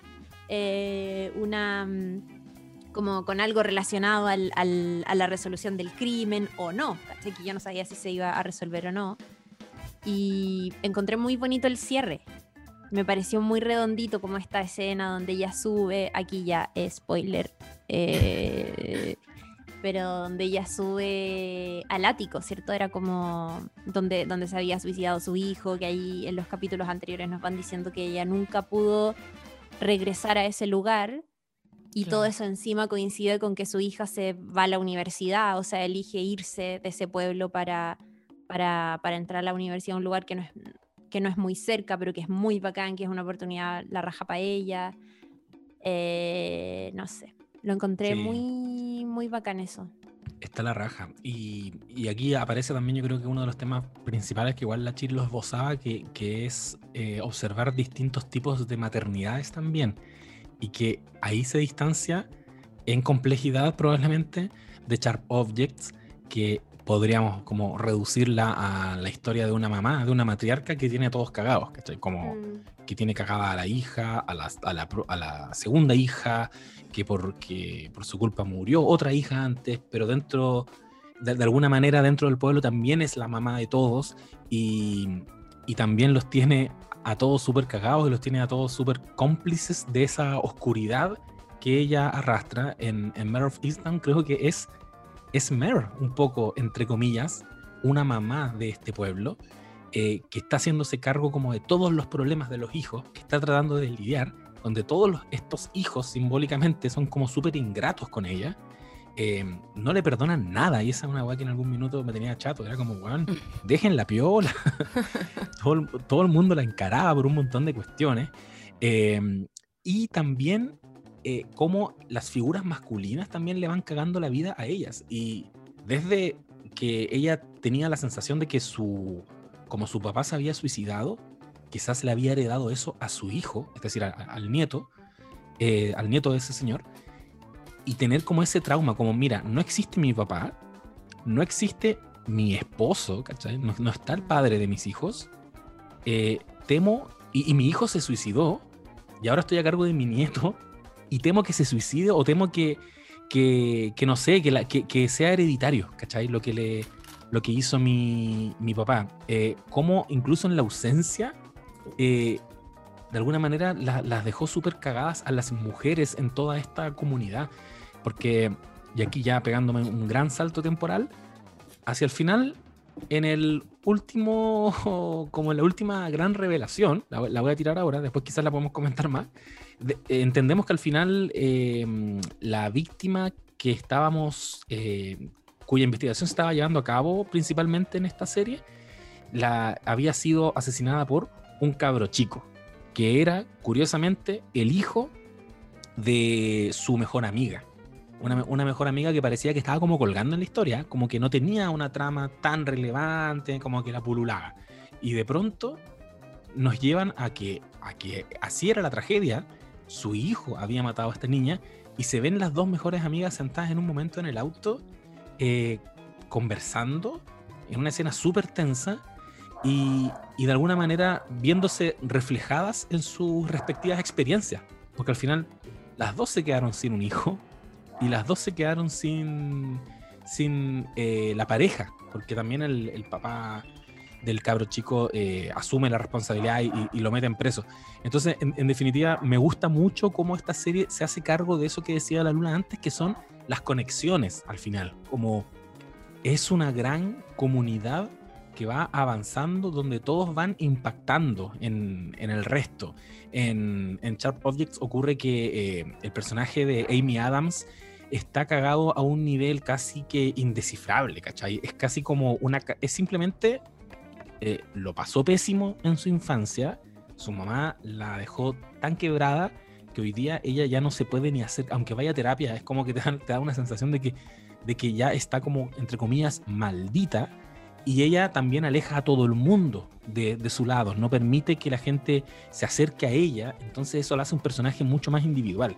eh, una mm, como con algo relacionado al, a la resolución del crimen o no. Que yo no sabía si se iba a resolver o no. Y encontré muy bonito el cierre. Me pareció muy redondito como esta escena donde ella sube, aquí ya spoiler, eh, pero donde ella sube al ático, ¿cierto? Era como donde, donde se había suicidado su hijo, que ahí en los capítulos anteriores nos van diciendo que ella nunca pudo regresar a ese lugar. Y todo eso encima coincide con que su hija se va a la universidad, o sea, elige irse de ese pueblo para, para, para entrar a la universidad, un lugar que no, es, que no es muy cerca, pero que es muy bacán, que es una oportunidad, la raja para ella. Eh, no sé, lo encontré muy, muy bacán eso. Está la raja. Y, y, aquí aparece también, yo creo que uno de los temas principales que igual la Chir lo esbozaba, que, que es eh, observar distintos tipos de maternidades también. Y que ahí se distancia en complejidad probablemente de Sharp Objects, que podríamos como reducirla a la historia de una mamá, de una matriarca que tiene a todos cagados, ¿cachai? Como mm. que tiene cagada a la hija, a la, a la, a la segunda hija, que por su culpa murió otra hija antes, pero dentro, de, alguna manera dentro del pueblo también es la mamá de todos y, y también los tiene a todos súper cagados y los tiene a todos súper cómplices de esa oscuridad que ella arrastra en, en Mare of Easttown, creo que es, es Mare, un poco, entre comillas, una mamá de este pueblo, eh, que está haciéndose cargo como de todos los problemas de los hijos, que está tratando de lidiar donde todos estos hijos simbólicamente son como súper ingratos con ella, em, no le perdonan nada. Y esa es una weá que en algún minuto me tenía chato. Era como, weón, dejen la piola. todo, el mundo la encaraba por un montón de cuestiones. Em, y también eh, cómo las figuras masculinas también le van cagando la vida a ellas. Y desde que ella tenía la sensación de que su, como su papá se había suicidado, quizás le había heredado eso a su hijo, es decir, al nieto, eh, al nieto de ese señor, y tener como ese trauma, como, mira, no existe mi papá, no existe mi esposo, ¿cachai? No, está el padre de mis hijos, eh, temo, y, mi hijo se suicidó, y ahora estoy a cargo de mi nieto, y temo que se suicide o temo que, que, no sé, que, la, que, sea hereditario, ¿cachai? Lo que, le, lo que hizo mi, mi papá. Eh, como incluso en la ausencia eh, de alguna manera las dejó súper cagadas a las mujeres en toda esta comunidad. Porque, y aquí ya pegándome un gran salto temporal, hacia el final, en el último, como en la última gran revelación, la, voy a tirar ahora, después quizás la podemos comentar más, entendemos que al final eh, la víctima que estábamos, eh, cuya investigación se estaba llevando a cabo principalmente en esta serie, la, había sido asesinada por un cabro chico, que era, curiosamente, el hijo de su mejor amiga. Una, mejor amiga que parecía que estaba como colgando en la historia, como que no tenía una trama tan relevante, como que la pululaba. Y de pronto nos llevan a que, a que así era la tragedia, su hijo había matado a esta niña y se ven las dos mejores amigas sentadas en un momento en el auto eh, conversando en una escena súper tensa y, de alguna manera viéndose reflejadas en sus respectivas experiencias. Porque al final las dos se quedaron sin un hijo y las dos se quedaron sin, sin eh, la pareja, porque también el, papá del cabro chico eh, asume la responsabilidad y, lo mete en preso. Entonces, en, en, definitiva, me gusta mucho cómo esta serie se hace cargo de eso que decía la luna antes, que son las conexiones al final, como es una gran comunidad que va avanzando donde todos van impactando en, el resto. En, en, Sharp Objects ocurre que eh, el personaje de Amy Adams está cagado a un nivel casi que indescifrable, ¿cachai? Es casi como una... Es simplemente... Eh, lo pasó pésimo en su infancia, su mamá la dejó tan quebrada que hoy día ella ya no se puede ni hacer, aunque vaya a terapia, es como que te da, una sensación de que, de que ya está como, entre comillas, maldita, y ella también aleja a todo el mundo de, su lado, no permite que la gente se acerque a ella, entonces eso la hace un personaje mucho más individual.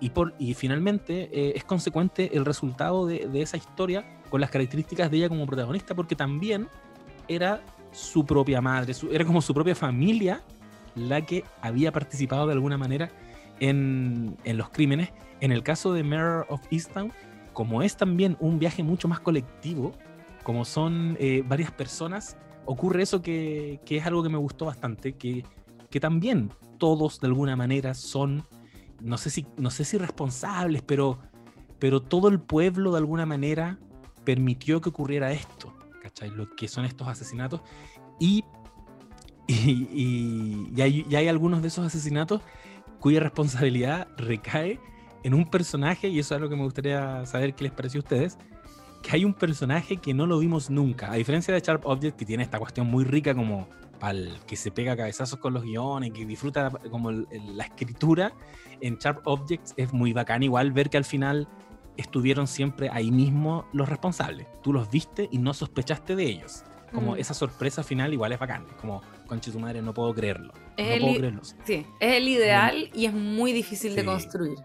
Y, por, y finalmente eh, es consecuente el resultado de, esa historia con las características de ella como protagonista, porque también era su propia madre, era como su propia familia la que había participado de alguna manera en, en los crímenes. En el caso de Mayor of Easttown, como es también un viaje mucho más colectivo, como son eh, varias personas, ocurre eso que, que, es algo que me gustó bastante, que, que también todos de alguna manera son no sé si, no sé si responsables, pero, pero todo el pueblo de alguna manera permitió que ocurriera esto, ¿cachai? Lo que son estos asesinatos. Y, y, y, hay, hay, algunos de esos asesinatos cuya responsabilidad recae en un personaje, y eso es algo que me gustaría saber qué les pareció a ustedes, que hay un personaje que no lo vimos nunca, a diferencia de Sharp Object, que tiene esta cuestión muy rica como al que se pega cabezazos con los guiones, que disfruta como la escritura, en Sharp Objects es muy bacán igual ver que al final estuvieron siempre ahí mismo los responsables. Tú los viste y no sospechaste de ellos. Como mm. esa sorpresa final igual es bacán. como, conche tu madre, no puedo creerlo. Es no puedo creerlo. Sí, es el ideal y es muy difícil de construir.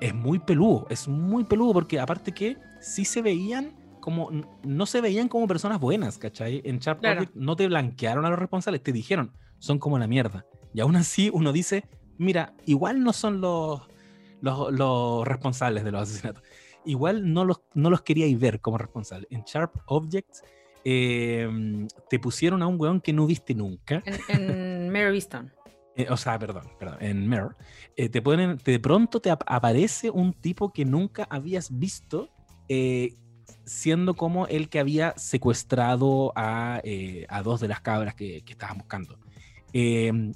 Es muy peludo, es muy peludo porque aparte que sí se veían como no se veían como personas buenas, ¿cachai? En Sharp no te blanquearon a los responsables, te dijeron, son como la mierda. Y aún así uno dice, mira, igual no son los, los, responsables de los asesinatos. Igual no los, no los queríais ver como responsables. En Sharp Objects em, te pusieron a un weón que no viste nunca. En, Mare Easton. Eh, o sea, perdón, perdón, en Mare. Eh, te ponen, de pronto te aparece un tipo que nunca habías visto eh, siendo como el que había secuestrado a, eh, a dos de las cabras que, que estaban buscando. Em,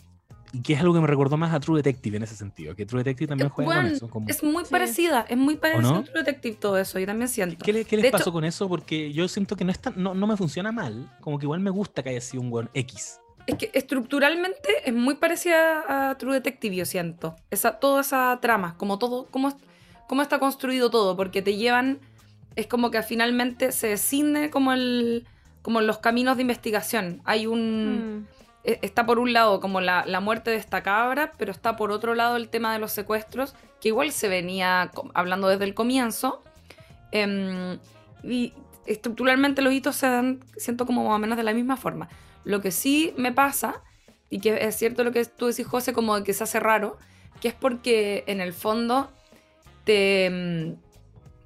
y que es algo que me recordó más a True Detective en ese sentido, que True Detective también juega con eso. Es muy parecida, es muy parecida a True Detective todo eso, yo también siento. ¿Qué, qué les pasó con eso? Porque yo siento que no, es no, no, me funciona mal, como que igual me gusta que haya sido un buen X. Es que estructuralmente es muy parecida a True Detective, yo siento. Esa, toda esa trama, como todo, cómo, cómo está construido todo, porque te llevan es como que finalmente se desciende como el como los caminos de investigación. Hay un mm. e, está por un lado como la, muerte de esta cabra, pero está por otro lado el tema de los secuestros, que igual se venía hablando desde el comienzo. Em, y estructuralmente los hitos se dan, siento como más o menos de la misma forma. Lo que sí me pasa, y que es cierto lo que tú decís, José, como que se hace raro, que es porque en el fondo te em,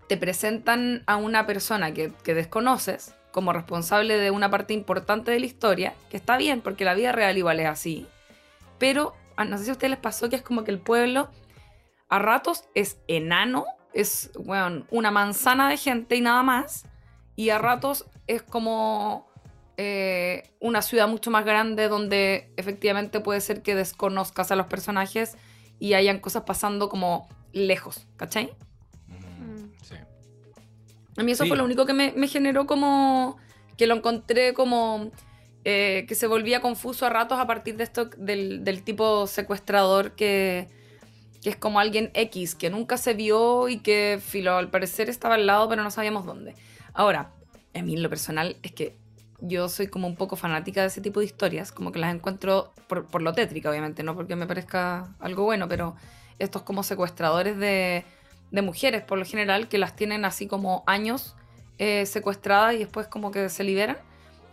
te presentan a una persona que, desconoces como responsable de una parte importante de la historia, que está bien, porque la vida real igual es así, pero ah, no sé si a ustedes les pasó que es como que el pueblo a ratos es enano, es una manzana de gente y nada más, y a ratos es como eh, una ciudad mucho más grande donde efectivamente puede ser que desconozcas a los personajes y hayan cosas pasando como lejos, ¿cachai? A mí eso fue lo único que me, generó como que lo encontré como eh, que se volvía confuso a ratos a partir de esto del, tipo secuestrador que, que, es como alguien X, que nunca se vio y que filo, al parecer estaba al lado pero no sabíamos dónde. Ahora, a mí lo personal es que yo soy como un poco fanática de ese tipo de historias, como que las encuentro por, por lo tétrica, obviamente, no porque me parezca algo bueno, pero estos como secuestradores de de mujeres por lo general que las tienen así como años eh, secuestradas y después como que se liberan.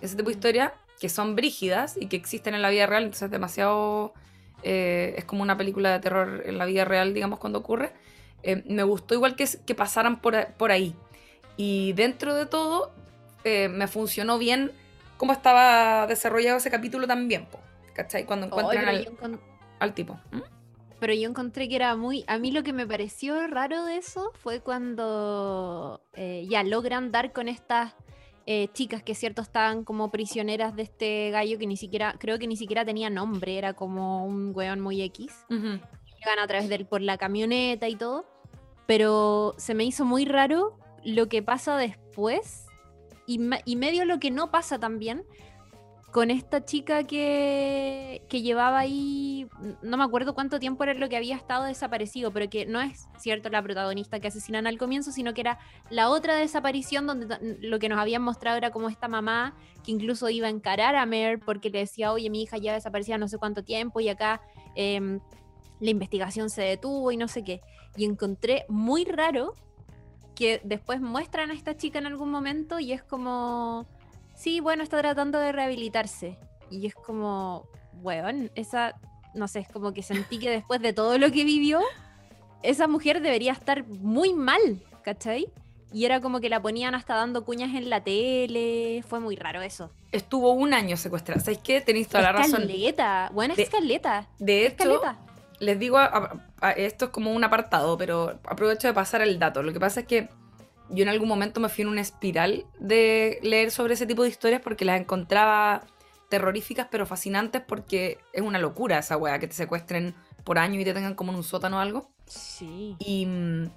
Ese tipo de historias que son brígidas y que existen en la vida real, entonces es demasiado... Eh, es como una película de terror en la vida real, digamos, cuando ocurre. Eh, me gustó igual que, que pasaran por, por, ahí. Y dentro de todo, me funcionó bien cómo estaba desarrollado ese capítulo también, ¿cachai? Cuando encuentran al, al, tipo pero yo encontré que era muy... A mí lo que me pareció raro de eso fue cuando eh, ya logran dar con estas eh, chicas que cierto estaban como prisioneras de este gallo que ni siquiera, creo que ni siquiera tenía nombre, era como un weón muy X. Llegan a través del por la camioneta y todo. Pero se me hizo muy raro lo que pasa después y, y medio lo que no pasa también, con esta chica que, que, llevaba ahí, no me acuerdo cuánto tiempo era lo que había estado desaparecido, pero que no es cierto la protagonista que asesinan al comienzo, sino que era la otra desaparición donde lo que nos habían mostrado era como esta mamá que incluso iba a encarar a Mer porque le decía, oye, mi hija ya desaparecía no sé cuánto tiempo y acá em, la investigación se detuvo y no sé qué. Y encontré muy raro que después muestran a esta chica en algún momento y es como sí, bueno, está tratando de rehabilitarse. Y es como, weón, esa, no sé, es como que sentí que después de todo lo que vivió, esa mujer debería estar muy mal, ¿cachai? Y era como que la ponían hasta dando cuñas en la tele. Fue muy raro eso. Estuvo un año secuestrada. ¿Sabéis qué? Tenéis toda la razón. Escaleta. Buena escaleta. De hecho, les digo, esto es como un apartado, pero aprovecho de pasar el dato. Lo que pasa es que yo en algún momento me fui en una espiral de leer sobre ese tipo de historias porque las encontraba terroríficas pero fascinantes porque es una locura esa weá, que te secuestren por año y te tengan como en un sótano o algo. Sí. Y, mm,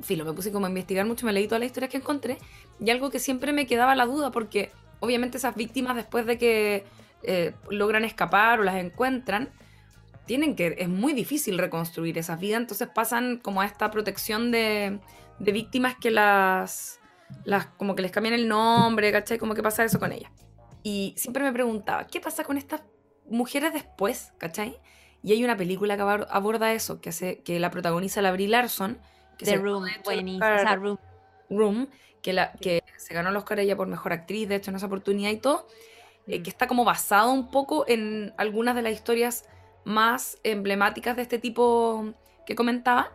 fin, lo me puse como a investigar mucho, me leí todas las historias que encontré y algo que siempre me quedaba la duda porque obviamente esas víctimas después de que eh, logran escapar o las encuentran, tienen que, es muy difícil reconstruir esas vidas, entonces pasan como a esta protección de de víctimas que las, las, como que les cambian el nombre, ¿cachai? Como que pasa eso con ellas. Y siempre me preguntaba, ¿qué pasa con estas mujeres después, ¿cachai? Y hay una película que aborda eso, que, hace, que la protagoniza la Brie Larson. Que The Room, buenísima. Room. Room, que, la, que se ganó el Oscar ella por Mejor Actriz, de hecho, en esa oportunidad y todo, eh, mm. que está como basado un poco en algunas de las historias más emblemáticas de este tipo que comentaba,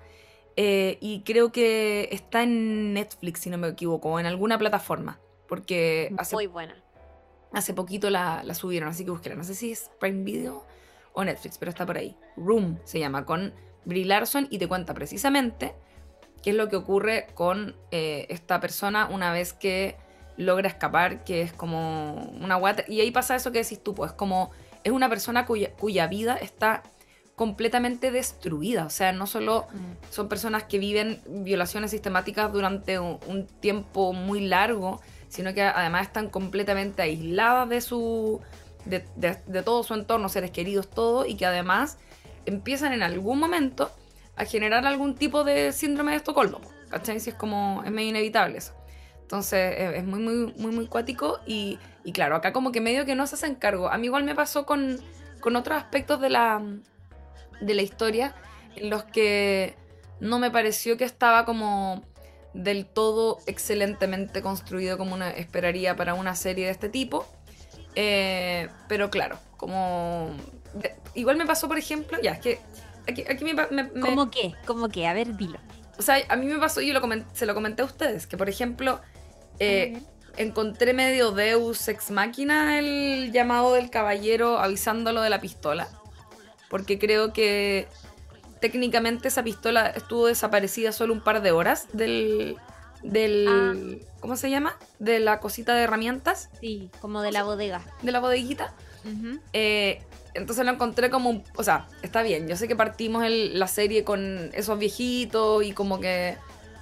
eh, y creo que está en Netflix, si no me equivoco, o en alguna plataforma. Porque hace, Muy buena. Hace poquito la, la subieron, así que búsquela. No sé si es Prime Video o Netflix, pero está por ahí. Room se llama, con Brie Larson y te cuenta precisamente qué es lo que ocurre con eh, esta persona una vez que logra escapar, que es como una guata. Y ahí pasa eso que decís tú, pues como es una persona cuya, cuya vida está completamente destruida. O sea, no solo mm. son personas que viven violaciones sistemáticas durante un, tiempo muy largo, sino que además están completamente aisladas de su. De, todo su entorno, seres queridos, todo, y que además empiezan en algún momento a generar algún tipo de síndrome de Estocolmo. ¿Cachai? Si es como. es medio inevitable eso. Entonces es muy, muy, muy, muy cuático. Y, y claro, acá como que medio que no se hacen cargo. A mí igual me pasó con, con otros aspectos de la de la historia en los que no me pareció que estaba como del todo excelentemente construido como una esperaría para una serie de este tipo. Eh, pero claro, como... igual me pasó, por ejemplo, ya, es que aquí, aquí me, me, ¿Cómo qué? ¿Cómo qué? A ver, dilo. O sea, a mí me pasó, yo lo se lo comenté a ustedes, que por ejemplo, eh, encontré medio Deus ex máquina el llamado del caballero avisándolo de la pistola porque creo que técnicamente esa pistola estuvo desaparecida solo un par de horas del... del ah. ¿Cómo se llama? De la cosita de herramientas. Sí, como de la bodega. De la bodeguita. Eh, entonces lo encontré como un... O sea, está bien, yo sé que partimos la serie con esos viejitos y como que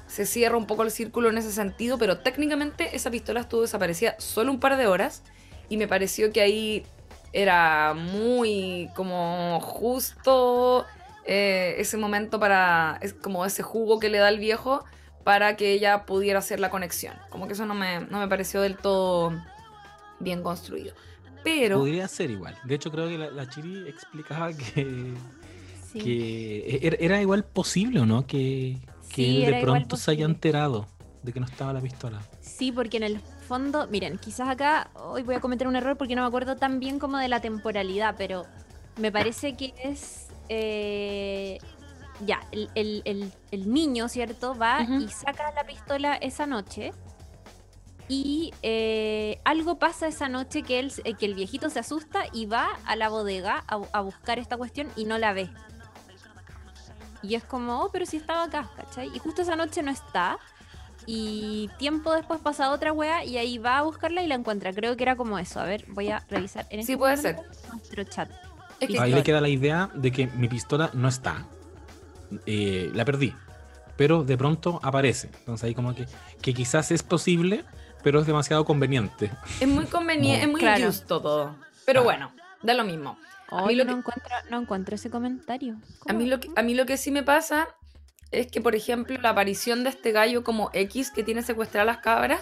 se cierra un poco el círculo en ese sentido, pero técnicamente esa pistola estuvo desaparecida solo un par de horas y me pareció que ahí era muy como justo eh, ese momento para, es como ese jugo que le da el viejo para que ella pudiera hacer la conexión. Como que eso no me, no me pareció del todo bien construido. Pero... Podría ser igual. De hecho, creo que la, Chiri explicaba que, que e-, era, igual posible, ¿o no? Que, que de pronto se haya enterado de que no estaba la pistola. Sí, porque en el fondo, miren, quizás acá hoy voy a cometer un error porque no me acuerdo tan bien como de la temporalidad, pero me parece que es... Eh, ya, el, niño, ¿cierto? Va y saca la pistola esa noche. Y eh, algo pasa esa noche que, él, eh, que el viejito se asusta y va a la bodega a, a, buscar esta cuestión y no la ve. Y es como, oh, pero si estaba acá, ¿cachai? Y justo esa noche no está. Y tiempo después pasa otra wea y ahí va a buscarla y la encuentra. Creo que era como eso. A ver, voy a revisar en Sí, este puede momento nuestro chat. Es que Ahí le queda la idea de que mi pistola no está. Eh, la perdí. Pero de pronto aparece. Entonces ahí como que, que quizás es posible, pero es demasiado conveniente. es muy conveniente, es muy Claro. justo todo. Pero Ah. bueno, da lo mismo. A mí Hoy lo no, que- encuentro, no encuentro ese comentario. A mí, lo que, a mí lo que sí me pasa es que, por ejemplo, la aparición de este gallo como X que tiene secuestradas las cabras,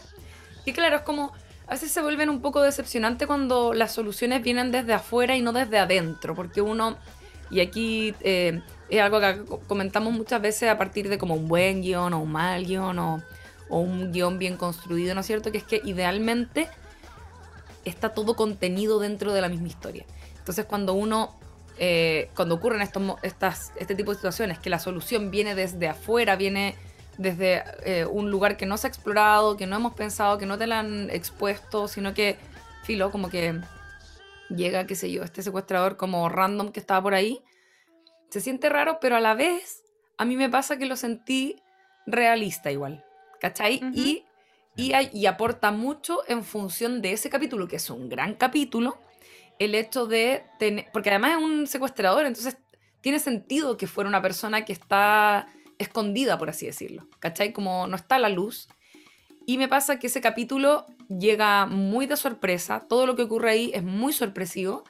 que claro, es como, a veces se vuelven un poco decepcionante cuando las soluciones vienen desde afuera y no desde adentro, porque uno, y aquí eh, es algo que co- comentamos muchas veces a partir de como un buen guion o un mal guion o, o un guion bien construido, ¿no es cierto? Que es que idealmente está todo contenido dentro de la misma historia. Entonces cuando uno, eh, cuando ocurren estos, estas, este tipo de situaciones, que la solución viene desde afuera, viene desde eh, un lugar que no se ha explorado, que no hemos pensado, que no te la han expuesto, sino que, filo, como que llega, qué sé yo, este secuestrador como random que estaba por ahí, se siente raro, pero a la vez a mí me pasa que lo sentí realista igual, ¿cachai? Ujú. y, y, hay- y aporta mucho en función de ese capítulo, que es un gran capítulo, el hecho de tener, porque además es un secuestrador, entonces tiene sentido que fuera una persona que está escondida, por así decirlo, ¿cachai? Como no está a la luz. Y me pasa que ese capítulo llega muy de sorpresa, todo lo que ocurre ahí es muy sorpresivo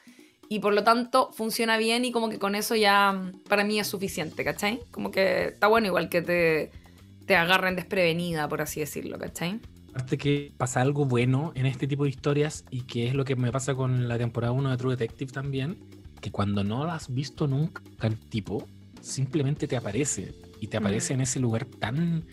y por lo tanto funciona bien y como que con eso ya mm, para mí es suficiente, ¿cachai? Como que está bueno igual que te, te agarren desprevenida, por así decirlo, ¿cachai? Aparte que pasa algo bueno en este tipo de historias y que es lo que me pasa con la temporada 1 de True Detective también, que cuando no lo has visto nunca el tipo, simplemente te aparece y te aparece Mm. en ese lugar tan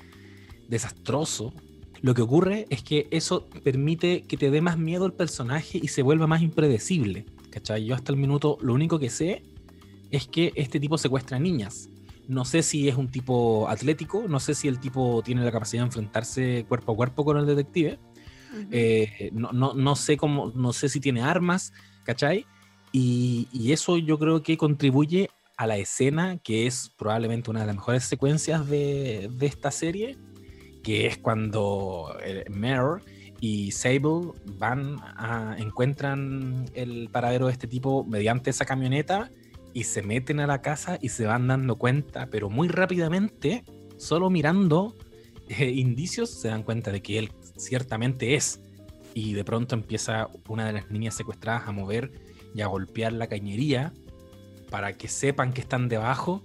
desastroso. Lo que ocurre es que eso permite que te dé más miedo el personaje y se vuelva más impredecible. ¿Cachai? Yo hasta el minuto lo único que sé es que este tipo secuestra niñas. No sé si es un tipo atlético, no sé si el tipo tiene la capacidad de enfrentarse cuerpo a cuerpo con el detective. Eh, no, no, no sé cómo, no sé si tiene armas, ¿cachai? Y, y eso yo creo que contribuye a la escena, que es probablemente una de las mejores secuencias de, de esta serie, que es cuando eh, Mare y Sable van a encuentran el paradero de este tipo mediante esa camioneta y se meten a la casa y se van dando cuenta, pero muy rápidamente, solo mirando eh, indicios, se dan cuenta de que él ciertamente es. Y de pronto empieza una de las niñas secuestradas a mover y a golpear la cañería para que sepan que están debajo.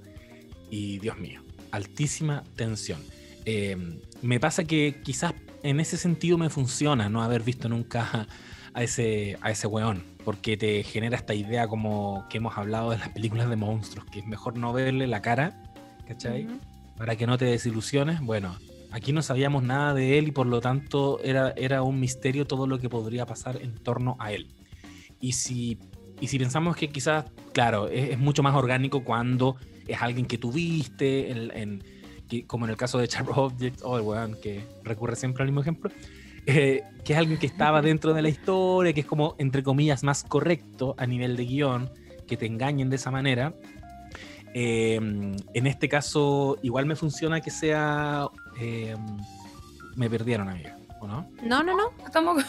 Y Dios mío, altísima tensión. Eh, me pasa que quizás en ese sentido me funciona no haber visto nunca a ese, a ese weón, porque te genera esta idea como que hemos hablado de las películas de monstruos, que es mejor no verle la cara, ¿cachai? Ujú. Para que no te desilusiones. Bueno, aquí no sabíamos nada de él y por lo tanto era, era un misterio todo lo que podría pasar en torno a él. Y si, y si pensamos que quizás, claro, es, es mucho más orgánico cuando es alguien que tuviste, en, en- que- como en el caso de Sharp Objects, o el weón que recurre siempre al mismo ejemplo, eh, que es alguien que estaba dentro de la historia, que es como, entre comillas, más correcto a nivel de guion, que te engañen de esa manera. Eh, en este caso, igual me funciona que sea. eh, me perdieron, amiga, ¿o no? No, no, no. Estamos...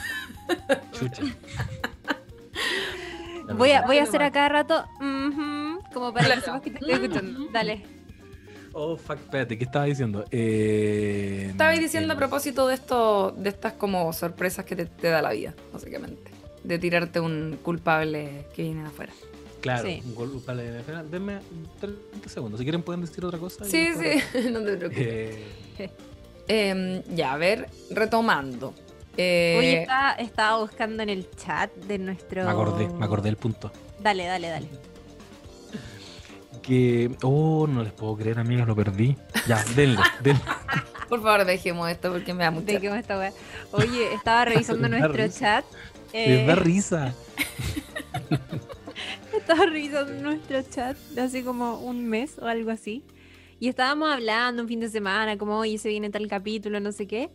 Chucha. Voy a, voy a hacer a cada rato. como para que Claro. sepas que te estoy escuchando. Dale. Oh, fuck, espérate, ¿qué estaba diciendo? Eh, Estaba diciendo a el- propósito de esto, de estas como sorpresas que te, te da la vida, básicamente. De tirarte un culpable que viene de afuera. Claro, Sí. un culpable de la Denme 30 segundos. Si quieren, pueden decir otra cosa. Sí, sí, no te preocupes. Eh, Em, ya, a ver, retomando. Eh, Oye, estaba, estaba buscando en el chat de nuestro. me acordé, me acordé del punto. Dale, dale, dale. Que. Oh, no les puedo creer, amigas, lo perdí. Ya, denle, denle. por favor, dejemos esto porque me da mucha... ¿De qué va esta weá? Oye, estaba revisando nuestro risa. chat. Les eh, da risa. Estaba revisando nuestro chat de hace como un mes o algo así. Y estábamos hablando un fin de semana, como, oye, se viene tal capítulo, no sé qué.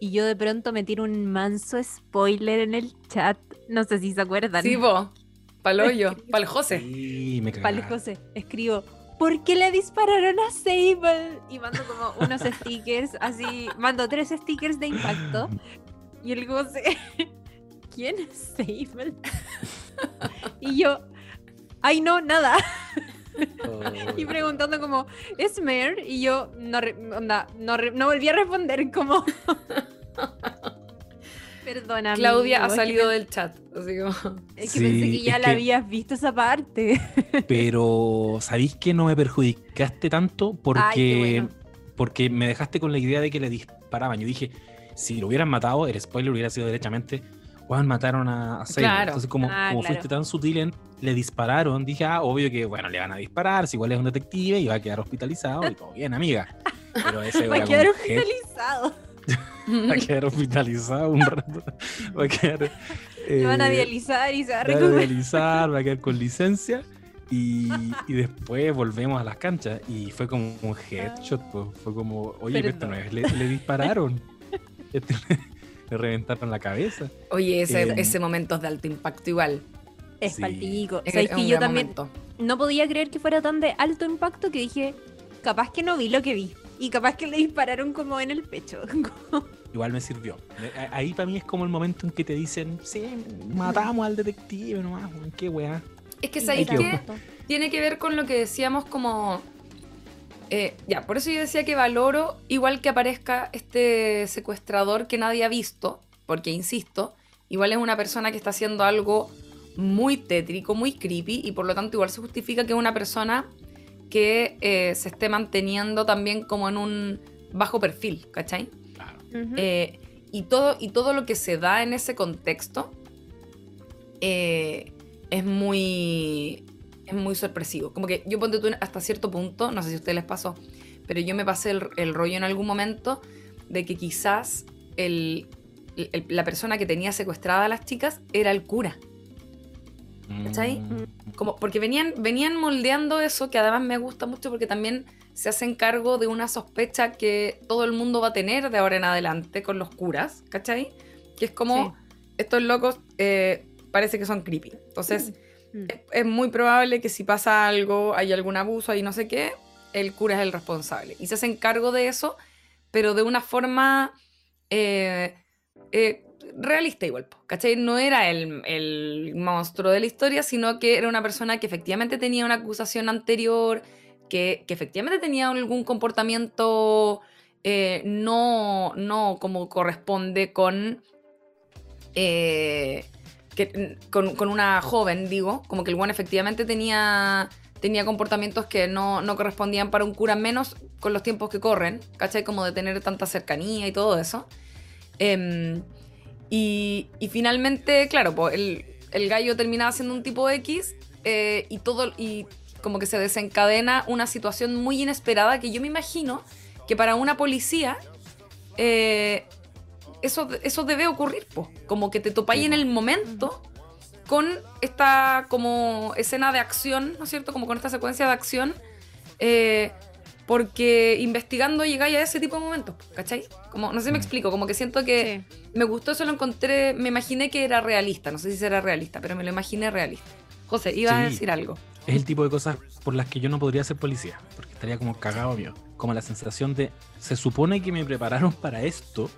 Y yo de pronto me tiro un manso spoiler en el chat. No sé si se acuerdan. Sí, po. Pa'l hoyo, pa'l José. Sí, me cagaste. José, escribo, ¿por qué le dispararon a Sable? Y mando como unos stickers, así, mando tres stickers de impacto. Y el José, ¿quién es Sable? y yo, ay no, nada. y preguntando como, ¿es Mer? Y yo no, onda, no, no volví a responder como... Perdona. Claudia ha salido del chat. Así como... Es que pensé que ya la habías visto esa parte. Pero, ¿sabéis que no me perjudicaste tanto? Porque, porque me dejaste con la idea de que le disparaban. Yo dije, si lo hubieran matado, el spoiler hubiera sido derechamente, Juan mataron a, a Entonces, como, ah, como fuiste tan sutil en, le dispararon, dije, ah, obvio que, bueno, le van a disparar, si igual es un detective y va a quedar hospitalizado y todo bien, amiga. Pero ese va a quedar hospitalizado. va a quedar hospitalizado un rato. Va a quedar. Eh, van a dializar y se va a recuperar. Va a dializar, va a quedar con licencia. Y, y, después volvemos a las canchas. Y fue como un headshot. Pues. Fue como, oye, esto no es, le, dispararon. Este, le reventaron la cabeza. Oye, ese, eh, ese momento es de alto impacto igual. Es sí. Es que yo también no podía creer que fuera tan de alto impacto que dije, capaz que no vi lo que vi. Y capaz que le dispararon como en el pecho. Igual me sirvió. Ahí para mí es como el momento en que te dicen, sí, matamos al detective nomás, qué weá. Es que sabéis que tiene que ver con lo que decíamos como... Eh, ya, por eso yo decía que valoro igual que aparezca este secuestrador que nadie ha visto, porque insisto, igual es una persona que está haciendo algo muy tétrico, muy creepy, y por lo tanto igual se justifica que es una persona que eh, se esté manteniendo también como en un bajo perfil, ¿cachai? Claro. Eh, y, todo, y todo lo que se da en ese contexto eh, es muy es muy sorpresivo. Como que yo ponte tú hasta cierto punto, no sé si a ustedes les pasó, pero yo me pasé el, rollo en algún momento de que quizás la persona que tenía secuestrada a las chicas era el cura. ¿Cachai? Mm. Como, porque venían, venían moldeando eso, que además me gusta mucho porque también se hacen cargo de una sospecha que todo el mundo va a tener de ahora en adelante con los curas, ¿cachai? Que es como, estos locos eh, parece que son creepy. Entonces, mm. es, muy probable que si pasa algo, hay algún abuso, hay no sé qué, el cura es el responsable. Y se hacen cargo de eso, pero de una forma... Eh, eh, realista igual, ¿cachai? No era el, monstruo de la historia, sino que era una persona que efectivamente tenía una acusación anterior, que, efectivamente tenía algún comportamiento eh, no, no como corresponde con, eh, con, una joven, digo, como que el buen efectivamente tenía, tenía comportamientos que no, no correspondían para un cura, menos con los tiempos que corren, ¿cachai? Como de tener tanta cercanía y todo eso. Eh, y, finalmente, claro, el, gallo terminaba siendo un tipo X eh, y todo, y como que se desencadena una situación muy inesperada que yo me imagino que para una policía eh, eso, eso debe ocurrir, como que te topáis en el momento con esta como escena de acción, ¿no es cierto? Como con esta secuencia de acción. Eh, porque investigando llegáis a ese tipo de momentos, ¿cachai? Como, no sé si me mm. explico, como que siento que me gustó eso, lo encontré, me imaginé que era realista, no sé si será realista, pero me lo imaginé realista. José, iba a decir algo. Es el tipo de cosas por las que yo no podría ser policía, porque estaría como cagado mío. Como la sensación de, se supone que me prepararon para esto,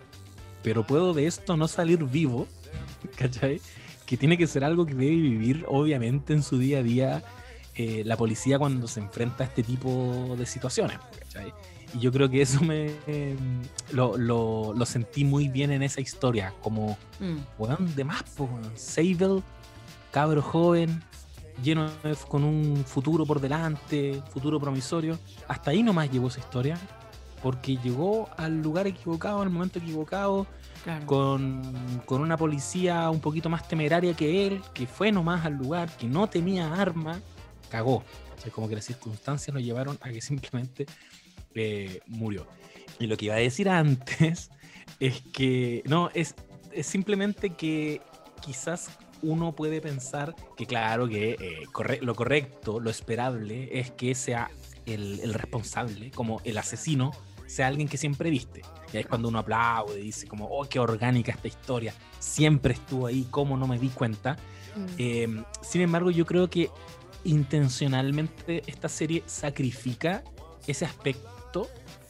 pero puedo de esto no salir vivo, ¿cachai? Que tiene que ser algo que debe vivir obviamente en su día a día eh, la policía cuando se enfrenta a este tipo de situaciones. Y yo creo que eso me lo, lo, sentí muy bien en esa historia, como, mm. de más, Sable, cabro joven, lleno con un futuro por delante, futuro promisorio. Hasta ahí nomás llegó esa historia, porque llegó al lugar equivocado, al momento equivocado, con, con, una policía un poquito más temeraria que él, que fue nomás al lugar, que no tenía arma cagó. como que las circunstancias nos llevaron a que simplemente eh, murió. Y lo que iba a decir antes es que, no, es, es simplemente que quizás uno puede pensar que claro que eh, lo correcto, lo esperable es que sea el, el, responsable, como el asesino, sea alguien que siempre viste. Y ahí es cuando uno aplaude y dice como, oh, qué orgánica esta historia, siempre estuvo ahí, cómo no me di cuenta. Mm. Em, sin embargo, yo creo que intencionalmente esta serie sacrifica ese aspecto.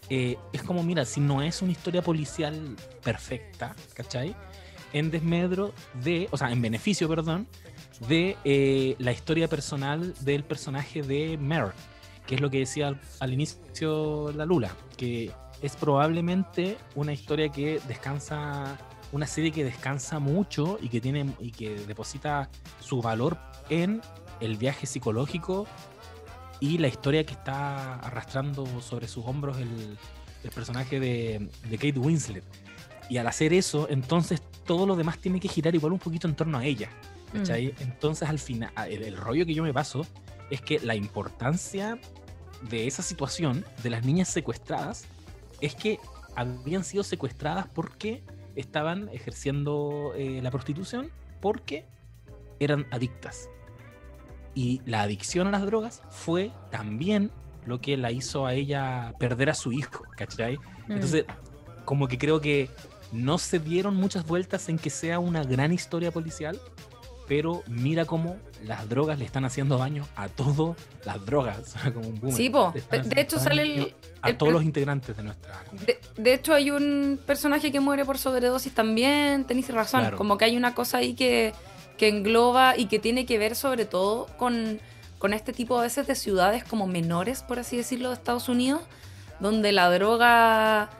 Eh, es como, mira, si no es una historia policial perfecta, ¿cachai? En desmedro de, o sea, en beneficio, perdón, de eh, la historia personal del personaje de Mer, que es lo que decía al, al inicio la Lula, que es probablemente una historia que descansa una serie que descansa mucho y que tiene y que deposita su valor en el viaje psicológico y la historia que está arrastrando sobre sus hombros el, el personaje de, de, Kate Winslet. Y al hacer eso, entonces todo lo demás tiene que girar igual un poquito en torno a ella. Mm. Entonces al final, el, el rollo que yo me paso es que la importancia de esa situación de las niñas secuestradas es que habían sido secuestradas porque estaban ejerciendo eh, la prostitución porque eran adictas. Y la adicción a las drogas fue también lo que la hizo a ella perder a su hijo, ¿cachai? Mm. Entonces, como que creo que no se dieron muchas vueltas en que sea una gran historia policial, pero mira cómo las drogas le están haciendo daño a todas las drogas. Como un sí, po. De, hecho sale el, a todos los integrantes de nuestra de, de, hecho hay un personaje que muere por sobredosis también, tenéis razón, como que hay una cosa ahí que, que, engloba y que tiene que ver sobre todo con, con este tipo a veces de ciudades como menores, por así decirlo, de Estados Unidos, donde la droga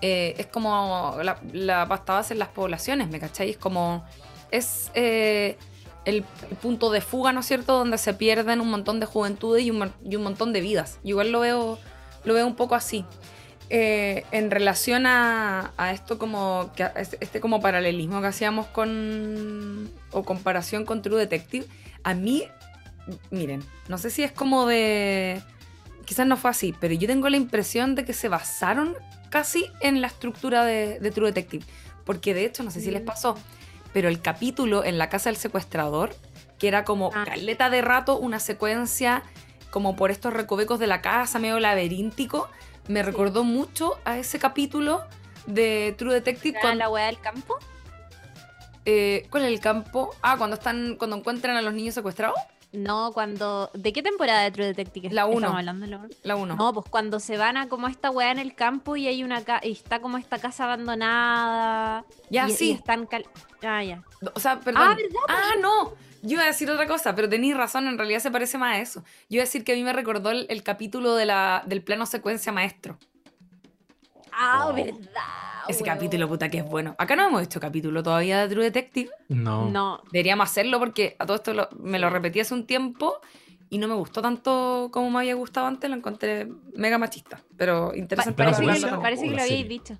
eh, es como la, la pasta base en las poblaciones, ¿me cacháis? Como es... Eh, el, punto de fuga, ¿no es cierto?, donde se pierden un montón de juventudes y un, y un montón de vidas. Igual lo veo, lo veo un poco así. Eh, en relación a, a, esto como que este como paralelismo que hacíamos con o comparación con True Detective, a mí, miren, no sé si es como de, quizás no fue así, pero yo tengo la impresión de que se basaron casi en la estructura de, de True Detective, porque de hecho no sé si les mm. pasó, pero el capítulo en la casa del secuestrador, que era como ah. caleta de rato, una secuencia como por estos recovecos de la casa, medio laberíntico, me recordó mucho a ese capítulo de True Detective. ¿Con la weá del campo? Eh, ¿Cuál es el campo? Ah, cuando están, cuando encuentran a los niños secuestrados. No, cuando. ¿De qué temporada de True Detective la 1. estamos hablando? La 1. No, pues cuando se van a como esta weá en el campo y hay una y está como esta casa abandonada. Ya, y, sí. Y están Ah, ya. O sea, perdón. Ah, ¿verdad? Ah, no. Yo iba a decir otra cosa, pero tenéis razón, en realidad se parece más a eso. Yo iba a decir que a mí me recordó el, el capítulo de la, del plano secuencia maestro. Ah, verdad. Ese capítulo, puta, que es bueno. Acá no hemos hecho capítulo todavía de True Detective. No. No. Deberíamos hacerlo porque a todo esto lo- me lo repetí hace un tiempo y no me gustó tanto como me había gustado antes. Lo encontré mega machista, pero interesante. Plano para Parece, que, lo- parece que lo habíais serie? dicho.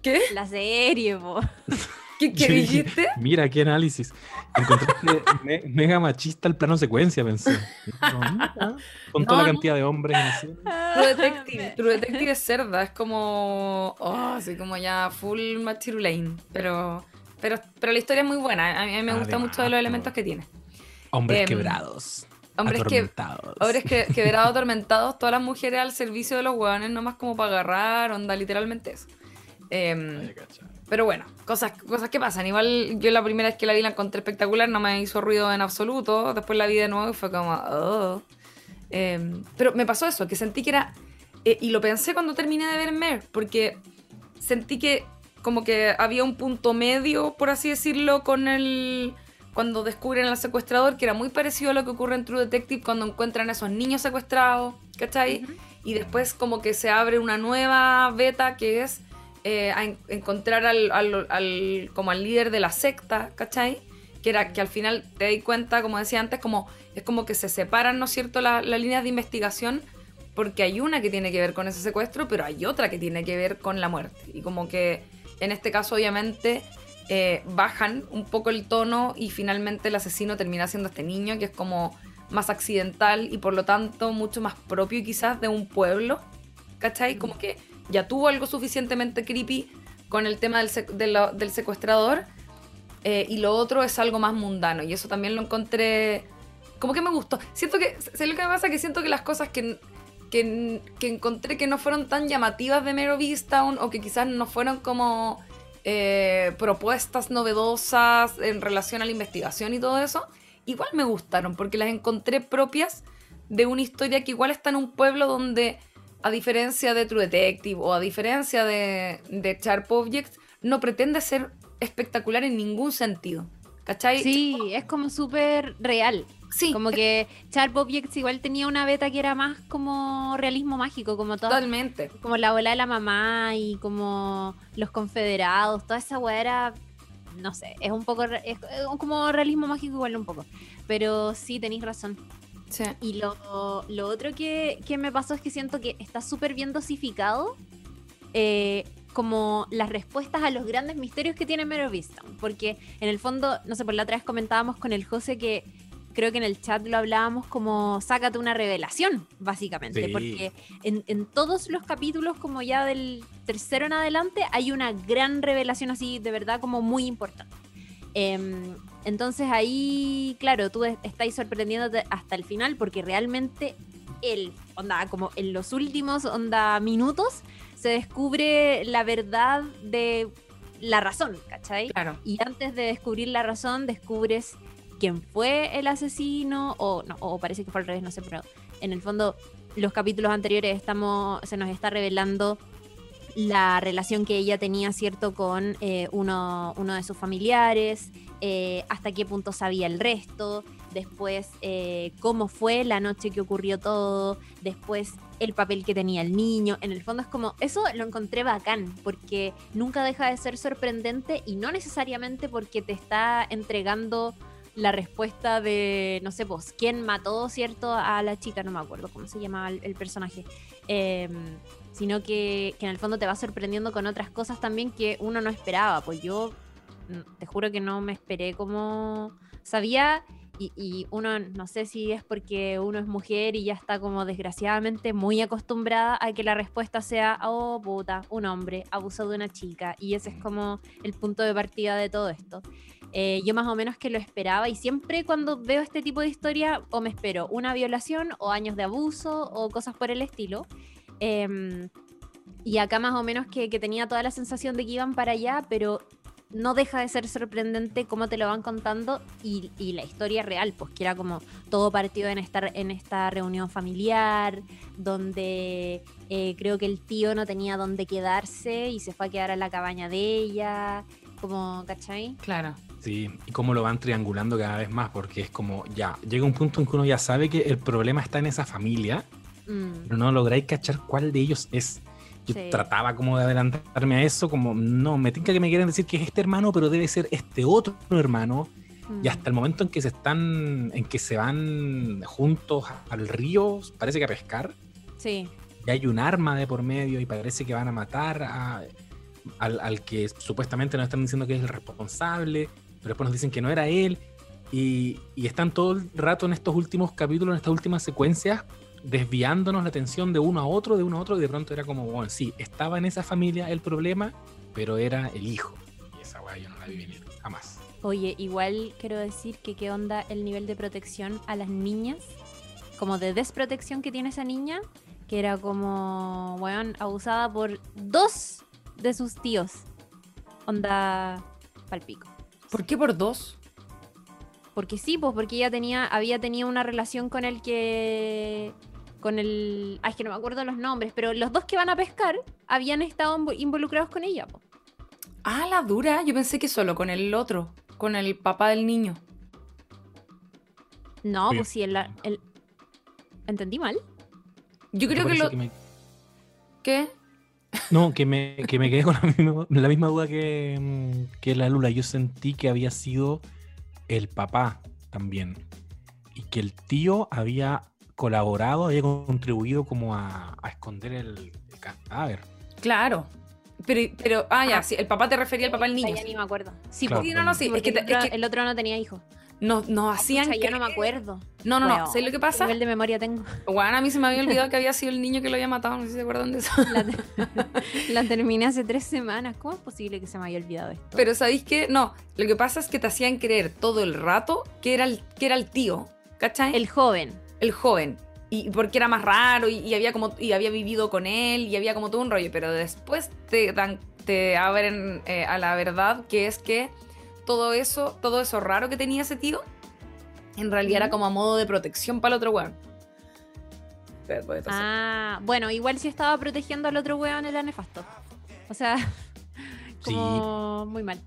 ¿Qué? La serie, po. ¿Qué, qué dijiste? Mira, qué análisis. Encontraste me- mega machista el plano secuencia, pensé. Con toda No, la cantidad de hombres en la serie. True Detective. True Detective es cerda, es como. Oh, así como ya full Machirulaine. Pero, pero, pero la historia es muy buena. A mí, me gusta Además, mucho de los elementos que tiene. Hombres Em, quebrados. Hombres que. atormentados. Hombres que, quebrados, atormentados, todas las mujeres al servicio de los hueones, nomás como para agarrar, onda, literalmente eso. Em, Ay. Pero bueno, cosas, cosas que pasan. Igual yo la primera vez que la vi la encontré espectacular, no me hizo ruido en absoluto. Después la vi de nuevo y fue como, oh. Em, pero me pasó eso, que sentí que era. eh, y lo pensé cuando terminé de ver Mer, porque sentí que como que había un punto medio, por así decirlo, con el. Cuando descubren al secuestrador, que era muy parecido a lo que ocurre en True Detective cuando encuentran a esos niños secuestrados, ¿cachai? Y después como que se abre una nueva beta que es eh, a en- encontrar al, al- al- como al líder de la secta, ¿cachai? Que era que al final te das cuenta, como decía antes, como es como que se separan, ¿no es cierto?, la- las líneas de investigación, porque hay una que tiene que ver con ese secuestro, pero hay otra que tiene que ver con la muerte. Y como que en este caso, obviamente, eh, bajan un poco el tono y finalmente el asesino termina siendo este niño, que es como más accidental y por lo tanto mucho más propio quizás de un pueblo, ¿cachai? Como que ya tuvo algo suficientemente creepy con el tema del, del secuestrador eh, y lo otro es algo más mundano y eso también lo encontré como que me gustó. Siento que, sé lo que me pasa? Que siento que las cosas que, que, que encontré que no fueron tan llamativas de Mero Town o que quizás no fueron como eh, propuestas novedosas en relación a la investigación y todo eso, igual me gustaron, porque las encontré propias de una historia que igual está en un pueblo donde, a diferencia de True Detective o a diferencia de, de Sharp Objects, no pretende ser espectacular en ningún sentido. ¿Cachai? Sí, es como súper real. Sí, Como que Sharp Objects igual tenía una beta que era más como realismo mágico, como todo. totalmente. Como la abuela de la mamá y como los confederados, toda esa weá era, no sé, es un poco, es como realismo mágico igual un poco. Pero sí, tenéis razón. Sí. Y lo, lo otro que, que me pasó es que siento que está súper bien dosificado eh, como las respuestas a los grandes misterios que tiene Mare of Easttown. Porque en el fondo, no sé, por la otra vez comentábamos con el José que creo que en el chat lo hablábamos como sácate una revelación, básicamente. Sí. Porque en, en todos los capítulos, como ya del tercero en adelante, hay una gran revelación así, de verdad, como muy importante. Em, entonces ahí, claro, tú es- estáis sorprendiéndote hasta el final porque realmente el, onda, como en los últimos, onda, minutos, se descubre la verdad de la razón, ¿cachai? Claro. Y antes de descubrir la razón, descubres quién fue el asesino, o no, o parece que fue al revés, no sé, pero en el fondo, los capítulos anteriores estamos, se nos está revelando la relación que ella tenía, ¿cierto?, con eh, uno, uno de sus familiares, eh, hasta qué punto sabía el resto, después eh, cómo fue la noche que ocurrió todo, después el papel que tenía el niño. En el fondo es como, eso lo encontré bacán, porque nunca deja de ser sorprendente y no necesariamente porque te está entregando la respuesta de, no sé, pues, quién mató, ¿cierto? A la chica, no me acuerdo cómo se llamaba el, el personaje. Sino que, que en el fondo te va sorprendiendo con otras cosas también que uno no esperaba. Pues yo mm, te juro que no me esperé como sabía y, y uno no sé si es porque uno es mujer y ya está como desgraciadamente muy acostumbrada a que la respuesta sea, oh puta, un hombre abusó de una chica y ese es como el punto de partida de todo esto. Eh, yo más o menos que lo esperaba y siempre cuando veo este tipo de historia o me espero una violación o años de abuso o cosas por el estilo. Em, y acá más o menos que, que tenía toda la sensación de que iban para allá, pero no deja de ser sorprendente cómo te lo van contando y, y la historia real, pues que era como todo partido en esta, en esta reunión familiar, donde eh, creo que el tío no tenía dónde quedarse y se fue a quedar a la cabaña de ella, como, ¿cachai? Claro. Sí, y cómo lo van triangulando cada vez más, porque es como, ya, llega un punto en que uno ya sabe que el problema está en esa familia, Mm, pero no lográis cachar cuál de ellos es. Yo Sí. trataba como de adelantarme a eso, como, no, me tinca que me quieren decir que es este hermano, pero debe ser este otro hermano. mm. Y hasta el momento en que se están, en que se van juntos al río, parece que a pescar, Sí, y hay un arma de por medio y parece que van a matar a- al, al que supuestamente nos están diciendo que es el responsable, pero después nos dicen que no era él. Y, y están todo el rato en estos últimos capítulos, en estas últimas secuencias, desviándonos la atención de uno a otro, de uno a otro, y de pronto era como, bueno, sí, estaba en esa familia el problema, pero era el hijo. Y esa weá yo no la vi venir, jamás. Oye, igual quiero decir que qué onda el nivel de protección a las niñas, como de desprotección que tiene esa niña, que era como, weón, abusada por dos de sus tíos. Onda palpico. ¿Por qué por dos? Porque sí, pues porque ella tenía, había tenido una relación con el que. Con el. Ay, es que no me acuerdo los nombres, pero los dos que van a pescar habían estado invo- involucrados con ella, po. Ah, la dura. Yo pensé que solo con el otro, con el papá del niño. No, Oye. pues sí, el, el- ¿Entendí mal? Yo ¿Te creo que lo. que me- ¿Qué? No, que me, que me quedé con la misma, la misma duda que, mm, que la Lula. Yo sentí que había sido el papá también. Y que el tío había colaborado, había contribuido como a, a esconder el, el cadáver. Claro. Pero, pero, ah, ya, sí, el papá te refería al papá del niño. ya ni me acuerdo. Sí, Claro. no, no, sí. Es que, el, es otro, que el otro no tenía hijos. nos, nos hacían. Pucha, yo no me acuerdo. No, no, no. Weón, ¿Sabes lo que ¿Qué pasa? nivel de memoria tengo? Bueno, a mí se me había olvidado que había sido el niño que lo había matado. No sé si se acuerdan de eso. La, la terminé hace tres semanas. ¿Cómo es posible que se me haya olvidado esto? Pero ¿sabéis qué? No, lo que pasa es que te hacían creer todo el rato que era el, que era el tío, ¿cachai? el joven. El joven. Y porque era más raro y, y había como y había vivido con él y había como todo un rollo. Pero después te dan, te abren eh, a la verdad que es que todo eso, todo eso raro que tenía ese tío En realidad era como a modo de protección para el otro weón. Ah, bueno, igual si estaba protegiendo al otro weón era nefasto. O sea, Sí. como muy mal.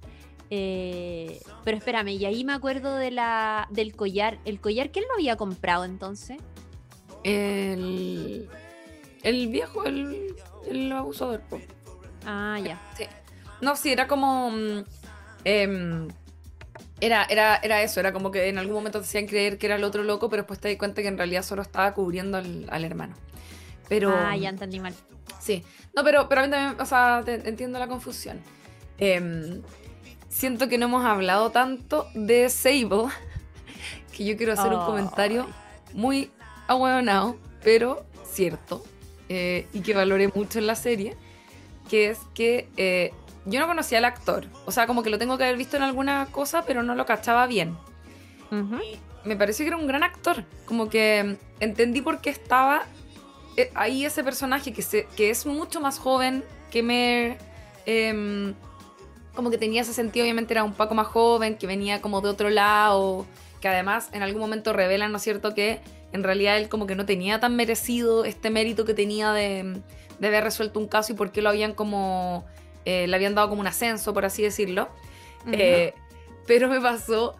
Eh, pero espérame, y ahí me acuerdo de la, del collar. ¿El collar que él no había comprado entonces? El, el viejo, el, el abusador. po. Ah, ya. No, sí, era como. mm, em, era, era, era eso, era como que en algún momento te hacían creer que era el otro loco, pero después te di cuenta que en realidad solo estaba cubriendo al, al hermano. Pero. Ah, ya entendí mal. Sí. No, pero, pero a mí también, o sea, te- entiendo la confusión. Em, siento que no hemos hablado tanto de Sable, que yo quiero hacer un comentario muy ahueonado, pero cierto, eh, y que valoré mucho en la serie, que es que eh, yo no conocía al actor. O sea, como que lo tengo que haber visto en alguna cosa, pero no lo cachaba bien. Me pareció que era un gran actor. Como que mm, entendí por qué estaba eh, ahí ese personaje que, se, que es mucho más joven que me... em, como que tenía ese sentido, obviamente era un poco más joven, que venía como de otro lado, que además en algún momento revelan, ¿no es cierto?, que en realidad él como que no tenía tan merecido este mérito que tenía de, de haber resuelto un caso y por qué lo habían como... eh, le habían dado como un ascenso, por así decirlo. Eh, pero me pasó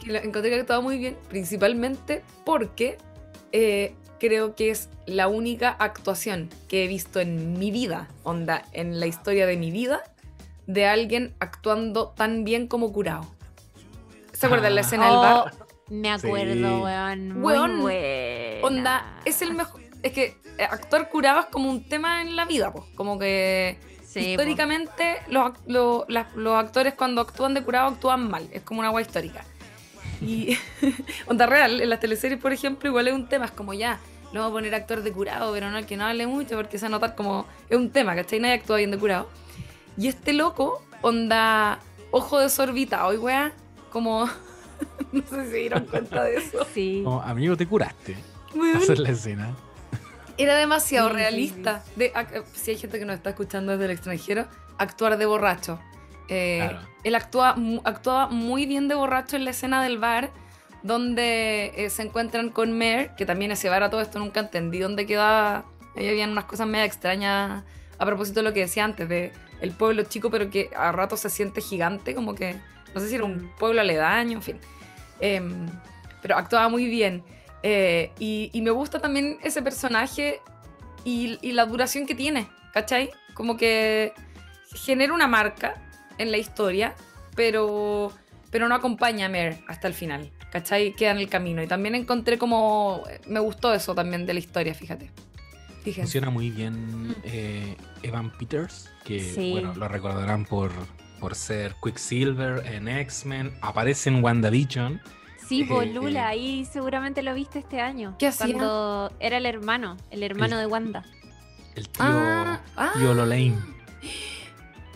que lo encontré que actuaba muy bien, principalmente porque eh, creo que es la única actuación que he visto en mi vida, onda, en la historia de mi vida, de alguien actuando tan bien como curado. ¿Se acuerdan la Ah. escena del bar? Oh, me acuerdo, Sí. weón. Muy Weón, buena. Onda, es el mejor. Es que eh, actuar curado es como un tema en la vida, pues. Como que Sí, históricamente los, actores cuando actúan de curado actúan mal. Es como una agua histórica. Y onda real, en las teleseries, por ejemplo, igual es un tema. Es como ya, lo vamos a poner actor de curado, pero no que no hable mucho porque se va a notar como. Es un tema, ¿cachai? Nadie actúa bien de curado. Y este loco, onda, ojo desorbitado y weá, como. no sé si se dieron cuenta de eso. Sí. Como, amigo, te curaste. Weón, Hacer la escena. Era demasiado Sí, sí, realista. De, si hay gente que nos está escuchando desde el extranjero, actuar de borracho. Eh, Claro. Él actúa, actuaba muy bien de borracho en la escena del bar, donde eh, se encuentran con Mer, que también ese bar a todo esto nunca entendí dónde quedaba. Ahí habían unas cosas medio extrañas a propósito de lo que decía antes, de el pueblo chico, pero que a rato se siente gigante, como que no sé si era un Mm. pueblo aledaño, en fin. Em, pero actuaba muy bien. Eh, y, y me gusta también ese personaje y, y la duración que tiene, ¿cachai? Como que genera una marca en la historia, pero, pero no acompaña a Mer hasta el final, ¿cachai? Queda en el camino. Y también encontré como... Me gustó eso también de la historia, fíjate. Funciona muy bien eh, Evan Peters, que Sí. bueno, lo recordarán por, por ser Quicksilver en X-Men, aparece en WandaVision. Sí, por Eh, Lula, ahí seguramente lo viste este año. ¿Qué hacía? Cuando era el hermano, el hermano de Wanda. El tío, Ah, ah. tío Lolaine.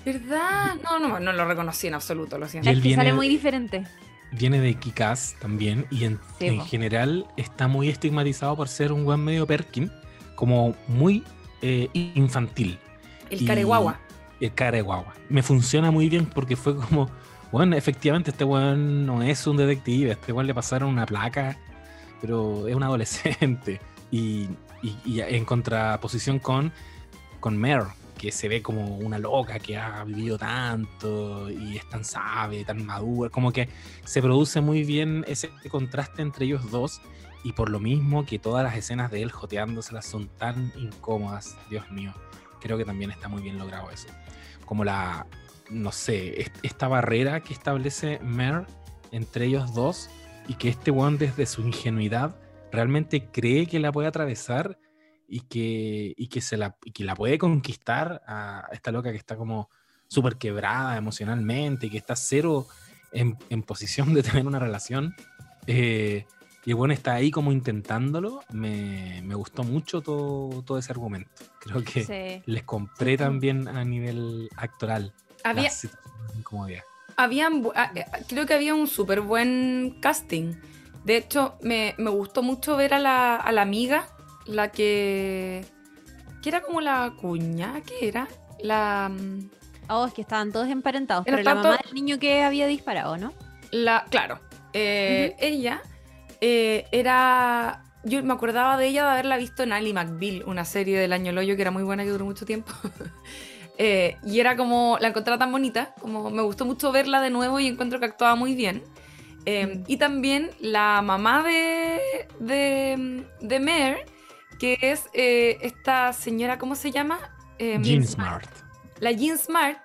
¿Verdad? No, no, no lo reconocí en absoluto, lo Y siento. él Es que viene- sale muy diferente. Viene de Kikas también y en, Sí, en general está muy estigmatizado por ser un buen medio Perkin, como muy eh, infantil. El careguagua. El cara de guagua. Me funciona muy bien porque fue como, bueno, efectivamente este weón no es un detective, este weón le pasaron una placa, pero es un adolescente. Y, y- y en contraposición con, con Mer, que se ve como una loca que ha vivido tanto y es tan sabe, tan madura, como que se produce muy bien ese contraste entre ellos dos y por lo mismo que todas las escenas de él joteándoselas son tan incómodas, Dios mío, creo que también está muy bien logrado eso. Como la, no sé, est- esta barrera que establece Mer entre ellos dos y que este one desde su ingenuidad realmente cree que la puede atravesar y que, y que, se la, y que la puede conquistar a esta loca que está como súper quebrada emocionalmente y que está cero en, en posición de tener una relación. Eh, y bueno, está ahí como intentándolo. Me, me gustó mucho todo, todo ese argumento. Creo que Sí. les compré también a nivel actoral. Había, de incomodidad. habían ah, eh, creo que había un súper buen casting. De hecho, me, me gustó mucho ver a la, a la amiga, la que. que era como la cuña, ¿qué era? La. mm, Oh, es que estaban todos emparentados. Era Pero la mamá del niño que había disparado, ¿no? la claro. eh, Ella eh, era. Yo me acordaba de ella de haberla visto en Ali McBeal, una serie del año Loyo que era muy buena, que duró mucho tiempo. Eh, y era como. La encontraba tan bonita, como me gustó mucho verla de nuevo y encuentro que actuaba muy bien. Eh, y también la mamá de. de. de Mare, que es eh, esta señora, ¿cómo se llama? Eh, Jean Smart. la Jean Smart,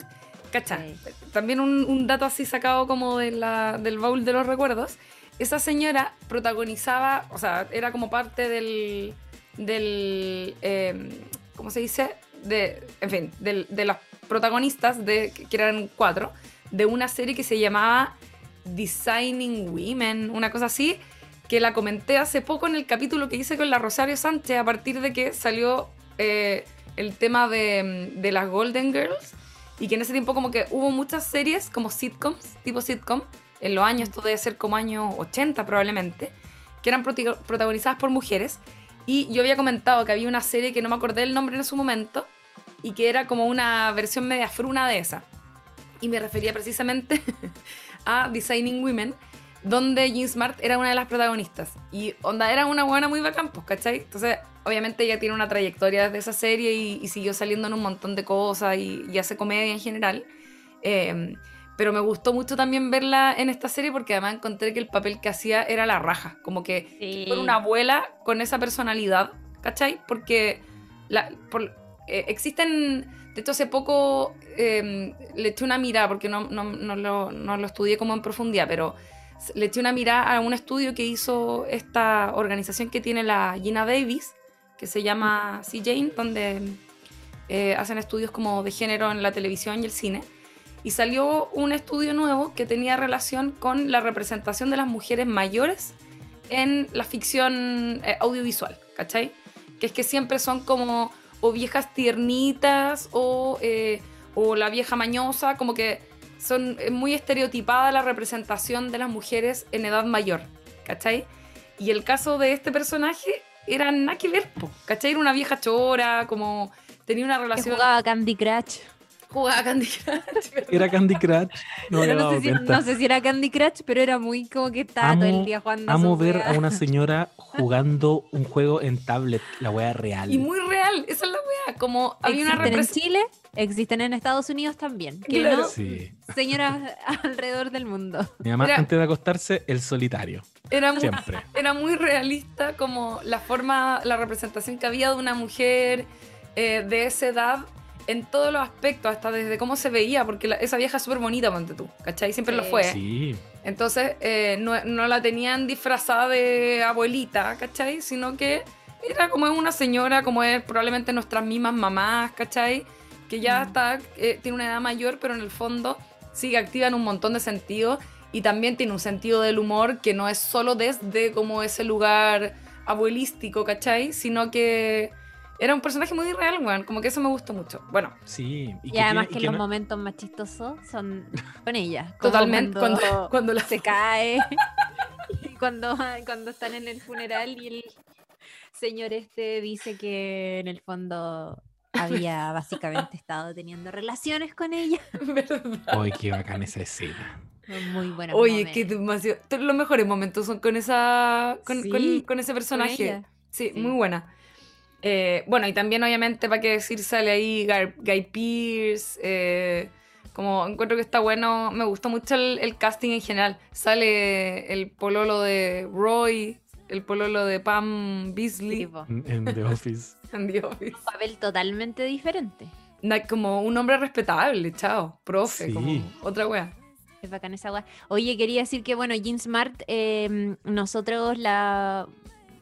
¿cacha? Sí. También un, un dato así sacado como de la- del baúl de los recuerdos. Esa señora protagonizaba, o sea, era como parte del. del eh, ¿Cómo se dice? De, en fin, del- de las protagonistas, de, que eran cuatro, de una serie que se llamaba Designing Women, una cosa así, que la comenté hace poco en el capítulo que hice con la Rosario Sánchez a partir de que salió eh, el tema de, de las Golden Girls y que en ese tiempo como que hubo muchas series como sitcoms, tipo sitcom, en los años, esto debe ser como años 80 probablemente, que eran protagonizadas por mujeres y yo había comentado que había una serie que no me acordé el nombre en su momento y que era como una versión media fruna de esa. Y me refería precisamente a Designing Women, donde Jean Smart era una de las protagonistas. Y onda era una buena muy bacán, pues, ¿cachai? Entonces, obviamente ella tiene una trayectoria desde esa serie y, y siguió saliendo en un montón de cosas y, y hace comedia en general. Eh, pero me gustó mucho también verla en esta serie porque además encontré que el papel que hacía era la raja. Como que Sí. por una abuela con esa personalidad, ¿cachai? Porque la, por- eh, existen, de hecho hace poco eh, le eché una mirada, porque no, no, no lo, no lo estudié como en profundidad, pero le eché una mirada a un estudio que hizo esta organización que tiene la Gina Davis, que se llama C-Jane, donde eh, hacen estudios como de género en la televisión y el cine. Y salió un estudio nuevo que tenía relación con la representación de las mujeres mayores en la ficción eh, audiovisual, ¿cachai? Que es que siempre son como o viejas tiernitas o, eh, o la vieja mañosa, como que son muy estereotipada la representación de las mujeres en edad mayor, ¿cachai? Y el caso de este personaje era nada que ver, ¿cachai? Era una vieja chora, como tenía una Que relación... jugaba Candy Crush. Jugaba Candy Crush, ¿verdad? Era Candy Crush. No no, sé si, no sé si era Candy Crush, pero era muy como que estaba todo el día jugando. Amo ver wea. a una señora jugando un juego en tablet, la wea real. Y muy real, esa es la wea, como había una Existen en. Chile, existen en Estados Unidos también. Que Claro. no, Sí. señoras alrededor del mundo. Mi mamá Era- antes de acostarse, el solitario. Era muy, Siempre. era muy realista como la forma, la representación que había de una mujer eh, de esa edad en todos los aspectos, hasta desde cómo se veía, porque la- esa vieja es súper bonita, ponte tú, ¿cachai? Siempre lo fue. Sí. Entonces eh, no, no la tenían disfrazada de abuelita, ¿cachai? Sino que era como es una señora, como es probablemente nuestras mismas mamás, ¿cachai? Que ya Mm. está, eh, tiene una edad mayor, pero en el fondo sigue activa en un montón de sentidos y también tiene un sentido del humor que no es solo desde como ese lugar abuelístico, ¿cachai? Sino que era un personaje muy real, weón, como que eso me gustó mucho. Bueno, Sí. Y, que además tiene- que, y los no- momentos más chistosos son con ella. totalmente, Cuando, cuando, cuando la se cae. y cuando, cuando están en el funeral y el señor este dice que en el fondo había básicamente estado teniendo relaciones con ella. ¿verdad? Ay, qué bacán esa escena. Muy buena. Oye, que demasiado. todos Los mejores momentos son con esa. con, Sí, con- con ese personaje. Sí. muy buena. Eh, bueno, y también, obviamente, para qué decir, sale ahí Guy, Guy Pearce. eh, como encuentro que está bueno. Me gustó mucho el, el casting en general. Sale el pololo de Roy, el pololo de Pam Beasley En en The Office. en The Office. Un papel totalmente diferente. Como un hombre respetable, chao. Profe, Sí. como otra wea. Es bacán esa weá. Oye, quería decir que, bueno, Jean Smart, eh, nosotros la,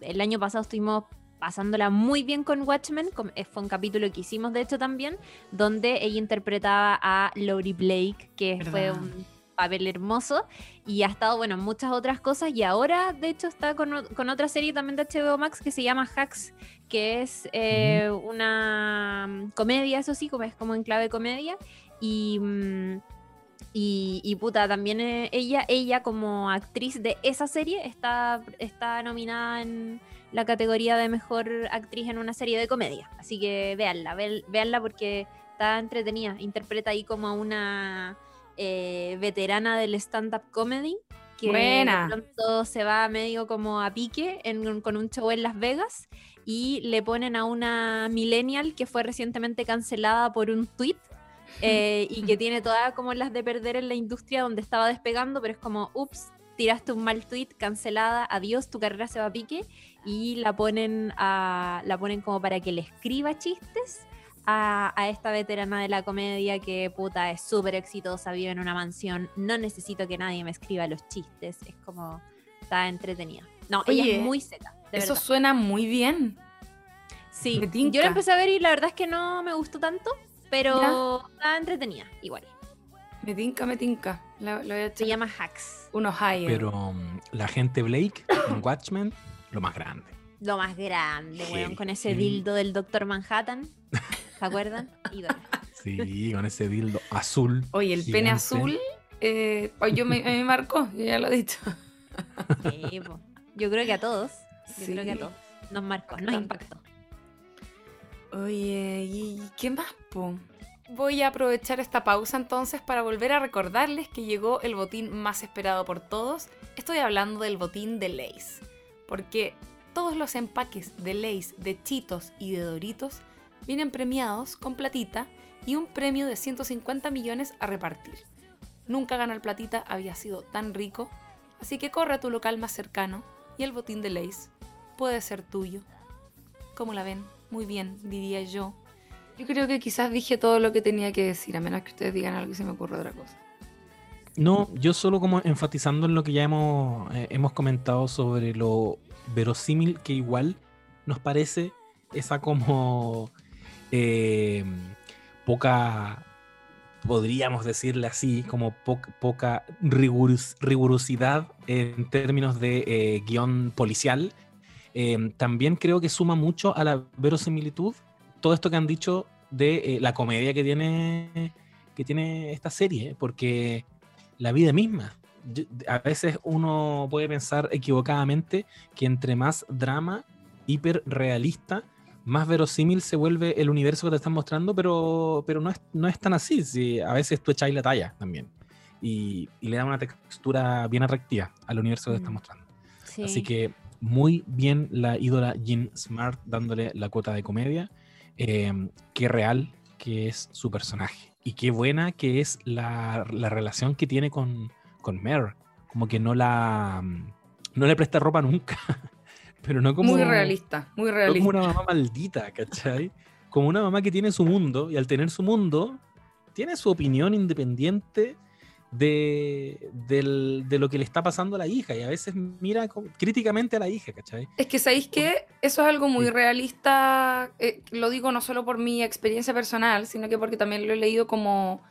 el año pasado estuvimos pasándola muy bien con Watchmen, com- eh, fue un capítulo que hicimos de hecho también, donde ella interpretaba a Laurie Blake, que fue un papel hermoso, y ha estado, bueno, en muchas otras cosas, y ahora, de hecho, está con, con otra serie también de HBO Max que se llama Hacks, que es eh, una mm, comedia, eso sí, como es como en clave comedia, y... mm, y, y puta, también eh, ella, ella como actriz de esa serie está, está nominada en la categoría de mejor actriz en una serie de comedia. Así que véanla, véanla porque está entretenida. Interpreta ahí como a una eh, veterana del stand-up comedy que Buena. de pronto se va medio como a pique en con un show en Las Vegas y le ponen a una millennial que fue recientemente cancelada por un tweet eh, y que tiene todas como las de perder en la industria donde estaba despegando, pero es como, ups, tiraste un mal tweet, cancelada, adiós, tu carrera se va a pique y la ponen, a, la ponen como para que le escriba chistes a, a esta veterana de la comedia que puta es súper exitosa, vive en una mansión, no necesito que nadie me escriba los chistes, es como, está entretenida. No, ella es muy seca, de Eso verdad. suena muy bien. Sí, yo la empecé a ver y la verdad es que no me gustó tanto, pero está entretenida, igual. Me tinca, me tinca. Lo a Se llama Hacks, unos higher. Pero mm, la gente Blake en Watchmen, lo más grande. lo más grande, weón, con ese Heavy. dildo del Doctor Manhattan, ¿se acuerdan? Ídolo. Sí, con ese dildo azul. Oye, el pene azul, eh, yo me, me marcó, yo ya lo he dicho. Sí, po. Yo creo que a todos, yo Sí. creo que a todos, nos marcó, nos impactó. Oye, ¿y qué más, po? Voy a aprovechar esta pausa entonces para volver a recordarles que llegó el botín más esperado por todos. Estoy hablando del botín de Lays. Porque todos los empaques de Lays, de Chitos y de Doritos vienen premiados con platita y un premio de 150 millones a repartir. Nunca ganar platita había sido tan rico, así que corre a tu local más cercano y el botín de Lays puede ser tuyo. ¿Cómo la ven? Muy bien, diría yo. Yo creo que quizás dije todo lo que tenía que decir, a menos que ustedes digan algo y se me ocurra otra cosa. No, yo solo como enfatizando en lo que ya hemos, eh, hemos comentado sobre lo verosímil que igual nos parece esa como eh, poca, podríamos decirle así, como po- poca rigurosidad en términos de eh, guion policial. Eh, también creo que suma mucho a la verosimilitud todo esto que han dicho de eh, la comedia que tiene, que tiene esta serie, porque la vida misma. Yo- a veces uno puede pensar equivocadamente que entre más drama hiperrealista, más verosímil se vuelve el universo que te están mostrando, pero, pero no, es, no es tan así. si a veces tú echáis la talla también. Y, y le da una textura bien atractiva al universo que te están Mm. mostrando. Sí. Así que muy bien la ídola Jean Smart dándole la cuota de comedia. Eh, qué real que es su personaje. Y qué buena que es la, la relación que tiene con, con Mare. Como que no la. No le presta ropa nunca. Pero no como. muy realista, muy no como realista. una mamá maldita, ¿cachai? Como una mamá que tiene su mundo. Y al tener su mundo, tiene su opinión independiente de, de lo que le está pasando a la hija. Y a veces mira críticamente a la hija, ¿cachai? Es que sabéis que eso es algo muy realista, eh, lo digo no solo por mi experiencia personal, sino que porque también lo he leído como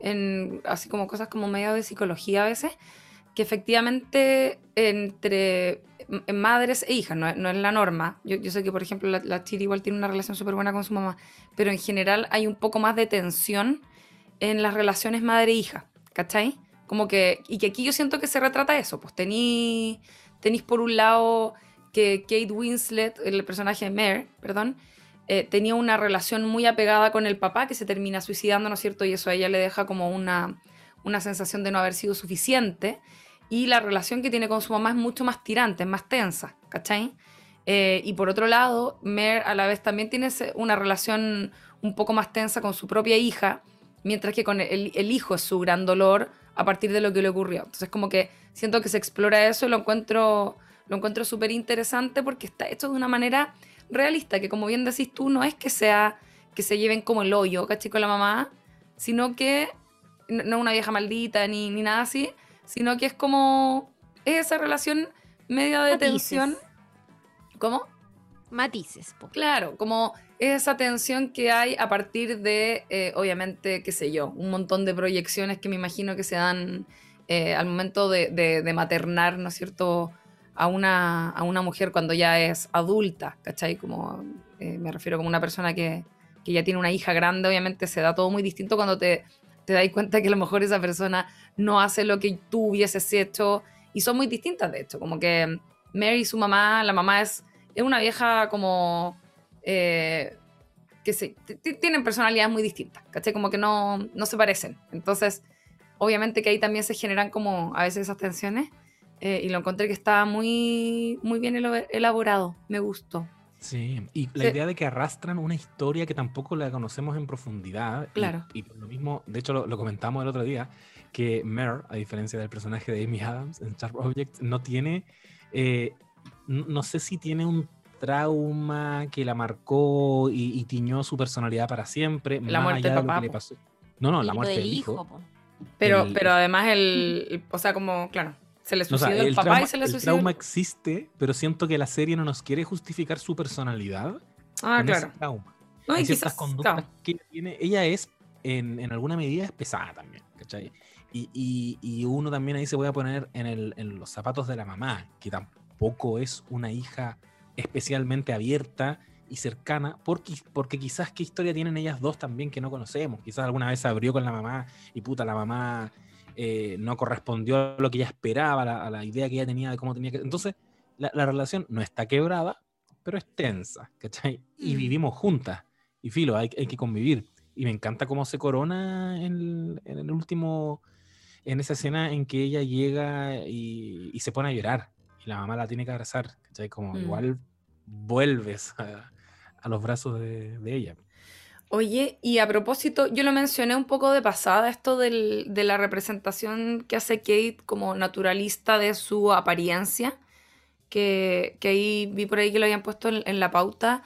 en así como cosas como medio de psicología a veces, que efectivamente entre m- madres e hijas, no, es- no es la norma. Yo, yo sé que, por ejemplo, la, la Chiri igual tiene una relación súper buena con su mamá, pero en general hay un poco más de tensión en las relaciones madre-hija, ¿cachai? Como que, y que aquí yo siento que se retrata eso, pues tení, tenéis por un lado que Kate Winslet, el personaje de Mare, perdón, eh, tenía una relación muy apegada con el papá que se termina suicidando, ¿no es cierto? Y eso a ella le deja como una, una sensación de no haber sido suficiente. Y la relación que tiene con su mamá es mucho más tirante, es más tensa, ¿cachai? Eh, y por otro lado, Mare a la vez también tiene una relación un poco más tensa con su propia hija, mientras que con el, el hijo es su gran dolor a partir de lo que le ocurrió. Entonces como que siento que se explora eso y lo encuentro lo encuentro súper interesante porque está hecho de una manera realista, que como bien decís tú, no es que sea que se lleven como el hoyo, ¿cachai? Con la mamá, sino que no no una vieja maldita ni, ni nada así, sino que es como es esa relación media de Matices. tensión. ¿Cómo? Matices, po. Claro, como esa tensión que hay a partir de, eh, obviamente, qué sé yo, un montón de proyecciones que me imagino que se dan eh, al momento de, de- maternar, ¿no es cierto?, a una, a una mujer cuando ya es adulta, ¿cachai? Como, eh, me refiero como una persona que, que ya tiene una hija grande, obviamente se da todo muy distinto cuando te, te cuenta que a lo mejor esa persona no hace lo que tú hubieses hecho y son muy distintas, de hecho, como que Mary su mamá, la mamá es, es una vieja como eh, que se, tienen personalidades muy distintas, ¿cachai? Como que no, no se parecen. Entonces, obviamente que ahí también se generan como a veces esas tensiones. eh, y lo encontré que estaba muy, muy bien elaborado, me gustó. Sí, y la idea de que arrastran una historia que tampoco la conocemos en profundidad. Claro. Y, lo mismo, de hecho lo, comentamos el otro día, que Mer, a diferencia del personaje de Amy Adams en Sharp Objects, no tiene, eh, no sé si tiene un trauma que la marcó y, tiñó su personalidad para siempre. La muerte del papá. No, no, la muerte del hijo. pero, pero además el, o sea, como, claro, se le suicidó el, papá y se le suicidó. El trauma existe, pero siento que la serie no nos quiere justificar su personalidad. Ah, claro. Ese trauma. Hay ciertas conductas que tiene. Ella es, en, en, alguna medida, es pesada también, ¿cachai? Y, y, y, uno también ahí se puede poner en, el, en los zapatos de la mamá, que tampoco es una hija especialmente abierta y cercana, porque, porque quizás qué historia tienen ellas dos también que no conocemos. Quizás alguna vez se abrió con la mamá y puta, la mamá eh, no correspondió a lo que ella esperaba, a la, idea que ella tenía de cómo tenía que... Entonces, la, relación no está quebrada, pero es tensa, ¿cachai? Y mm. vivimos juntas. Y filo, hay, hay, que convivir. Y me encanta cómo se corona en, el último, en esa escena en que ella llega y, se pone a llorar. Y la mamá la tiene que abrazar, ¿cachai? Como mm. igual vuelves a, los brazos de, de ella. Oye, y a propósito, yo lo mencioné un poco de pasada, esto del, de la representación que hace Kate como naturalista de su apariencia, que, que ahí vi por ahí que lo habían puesto en, la pauta,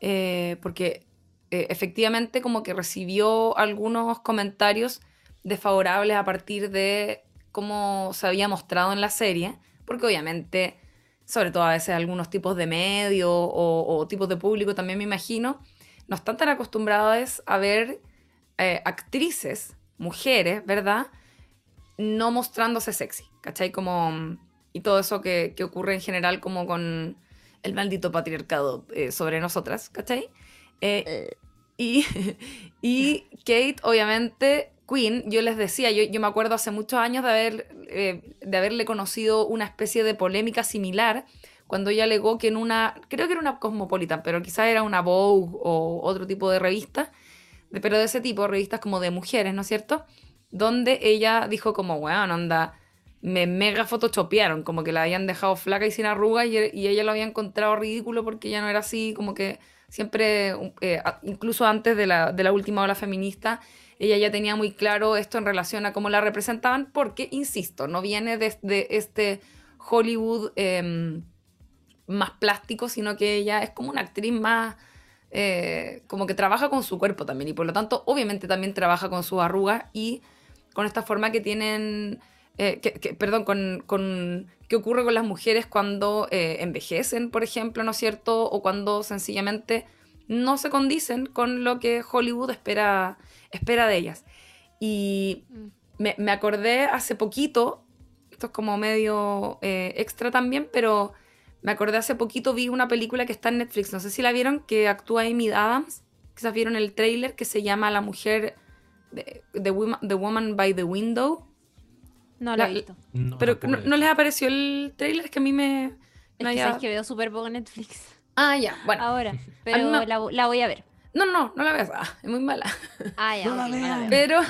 eh, porque eh, efectivamente como que recibió algunos comentarios desfavorables a partir de cómo se había mostrado en la serie, porque obviamente, sobre todo a veces algunos tipos de medios o, o tipos de público también me imagino, no están tan acostumbradas a ver eh, actrices, mujeres, ¿verdad? No mostrándose sexy, ¿cachai? Como, y todo eso que, ocurre en general como con el maldito patriarcado eh, sobre nosotras, ¿cachai? Eh, y, y Kate, obviamente, Queen, yo les decía, yo, me acuerdo hace muchos años de, haber, de haberle conocido una especie de polémica similar cuando ella alegó que en una, creo que era una Cosmopolitan, pero quizás era una Vogue o otro tipo de revista, pero de ese tipo, revistas como de mujeres, ¿no es cierto? Donde ella dijo como, weón, onda, me mega photoshopearon, como que la habían dejado flaca y sin arrugas y, ella lo había encontrado ridículo porque ya no era así, como que siempre, eh, incluso antes de la, de la última ola feminista, ella ya tenía muy claro esto en relación a cómo la representaban, porque, insisto, no viene de, este Hollywood em, más plástico, sino que ella es como una actriz más, eh, como que trabaja con su cuerpo también y por lo tanto obviamente también trabaja con sus arrugas y con esta forma que tienen, eh, que, perdón, con, con qué ocurre con las mujeres cuando eh, envejecen, por ejemplo, ¿no es cierto? O cuando sencillamente no se condicen con lo que Hollywood espera, espera de ellas. Y mm. me, me acordé hace poquito, esto es como medio extra también, pero me acordé hace poquito, vi una película que está en Netflix, no sé si la vieron, que actúa Amy Adams. Quizás vieron el trailer que se llama La mujer, de, the, woman, by the Window. No la, he visto. pero no, les apareció el trailer? Es que a mí me... Es que, que veo súper poco Netflix. Ah, ya, bueno. Ahora, pero la, la voy a ver. No, no, no la veas. Ah, es muy mala. Ah, ya. no pero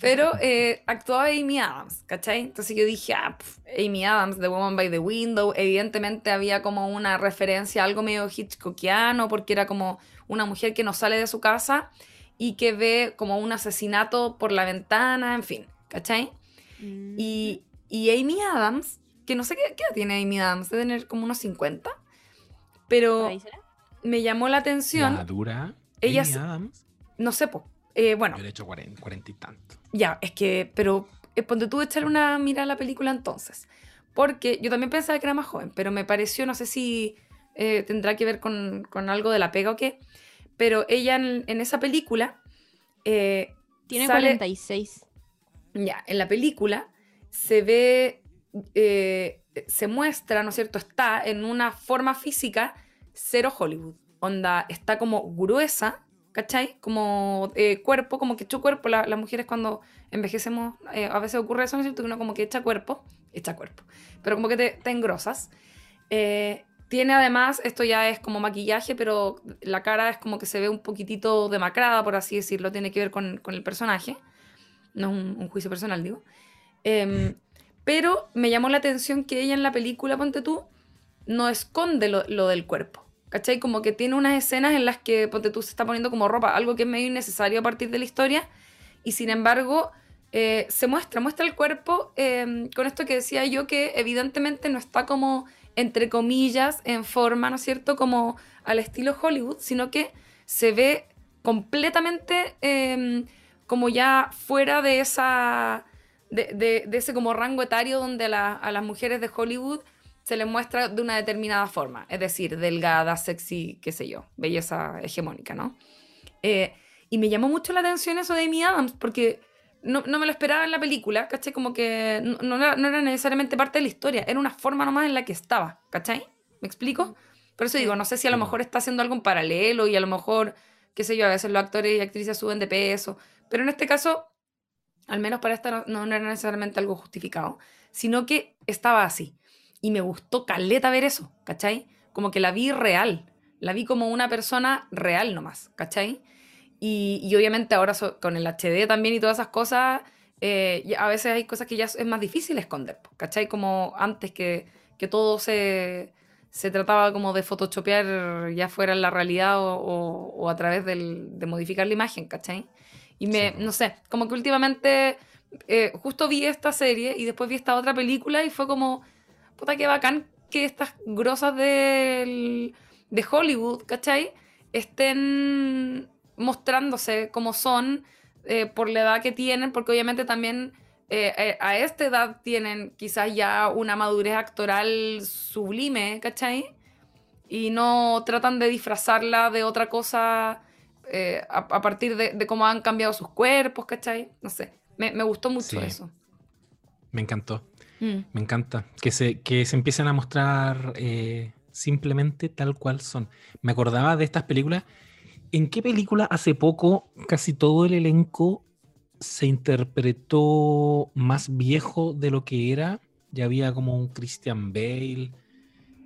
pero eh, actuaba Amy Adams, ¿cachai? Entonces yo dije, ah, Amy Adams, The Woman by the Window. Evidentemente había como una referencia algo medio hitchcockiano, porque era como una mujer que no sale de su casa y que ve como un asesinato por la ventana, en fin, ¿cachai? Mm. Y, y Amy Adams, que no sé qué, edad tiene Amy Adams, debe tener como unos 50, pero me llamó la atención. dura ella No sé, pues. Eh, bueno. Yo he hecho cuarenta y tanto. Ya, es que, pero eh, ponte tú echar una mirada a la película entonces. Porque yo también pensaba que era más joven, pero me pareció, no sé si eh, tendrá que ver con, con, algo de la pega o qué, pero ella en, en esa película... Eh, Tiene 46. Ya, en la película se ve, se muestra, ¿no es cierto? Está en una forma física cero Hollywood onda, está como gruesa, ¿cachai? Como eh, cuerpo, como que echa cuerpo. las mujeres cuando envejecemos, eh, a veces ocurre eso, ¿no es cierto? Que uno como que echa cuerpo, echa cuerpo, pero como que te, engrosas. Eh, tiene además, esto ya es como maquillaje, pero la cara es como que se ve un poquitito demacrada, por así decirlo, tiene que ver con, con el personaje. No es un, juicio personal, digo. Em, Pero me llamó la atención que ella en la película, ponte tú, no esconde lo, lo del cuerpo. ¿Cachai? Como que tiene unas escenas en las que, ponte tú, se está poniendo como ropa, algo que es medio innecesario a partir de la historia, y sin embargo eh, se muestra, muestra el cuerpo em, con esto que decía yo, que evidentemente no está como, entre comillas, en forma, ¿no es cierto?, como al estilo Hollywood, sino que se ve completamente em, como ya fuera de esa... De, de, ese como rango etario donde a las mujeres de Hollywood se les muestra de una determinada forma, es decir, delgada, sexy, qué sé yo, belleza hegemónica, ¿no? Eh, y me llamó mucho la atención eso de Amy Adams, porque no, no me lo esperaba en la película, ¿cachai? Como que no, no, era, no, era, necesariamente parte de la historia, era una forma nomás en la que estaba, ¿cachai? ¿Me explico? Por eso digo, no sé si a lo mejor está haciendo algo en paralelo y a lo mejor, qué sé yo, a veces los actores y actrices suben de peso, pero en este caso, al menos para esta no, no era necesariamente algo justificado, sino que estaba así. Y me gustó caleta ver eso, ¿cachai? Como que la vi real, la vi como una persona real nomás, ¿cachai? Y, y obviamente ahora con el HD también y todas esas cosas, eh, a veces hay cosas que ya es más difícil esconder, ¿cachai? Como antes que, que todo se, se trataba como de photoshopear ya fuera en la realidad o, o, a través del, de modificar la imagen, ¿cachai? Y me, no sé, como que últimamente eh, justo vi esta serie y después vi esta otra película y fue como, puta, qué bacán que estas grosas de Hollywood, ¿cachai? Estén mostrándose como son eh, por la edad que tienen, porque obviamente también eh, eh, a esta edad tienen quizás ya una madurez actoral sublime, ¿cachai? Y no tratan de disfrazarla de otra cosa a, partir de, cómo han cambiado sus cuerpos, ¿cachai? No sé, me, gustó mucho eso. Me encantó. Mm. Me encanta que se, que se empiecen a mostrar eh, simplemente tal cual son. Me acordaba de estas películas. ¿En qué película hace poco casi todo el elenco se interpretó más viejo de lo que era? Ya había como un Christian Bale.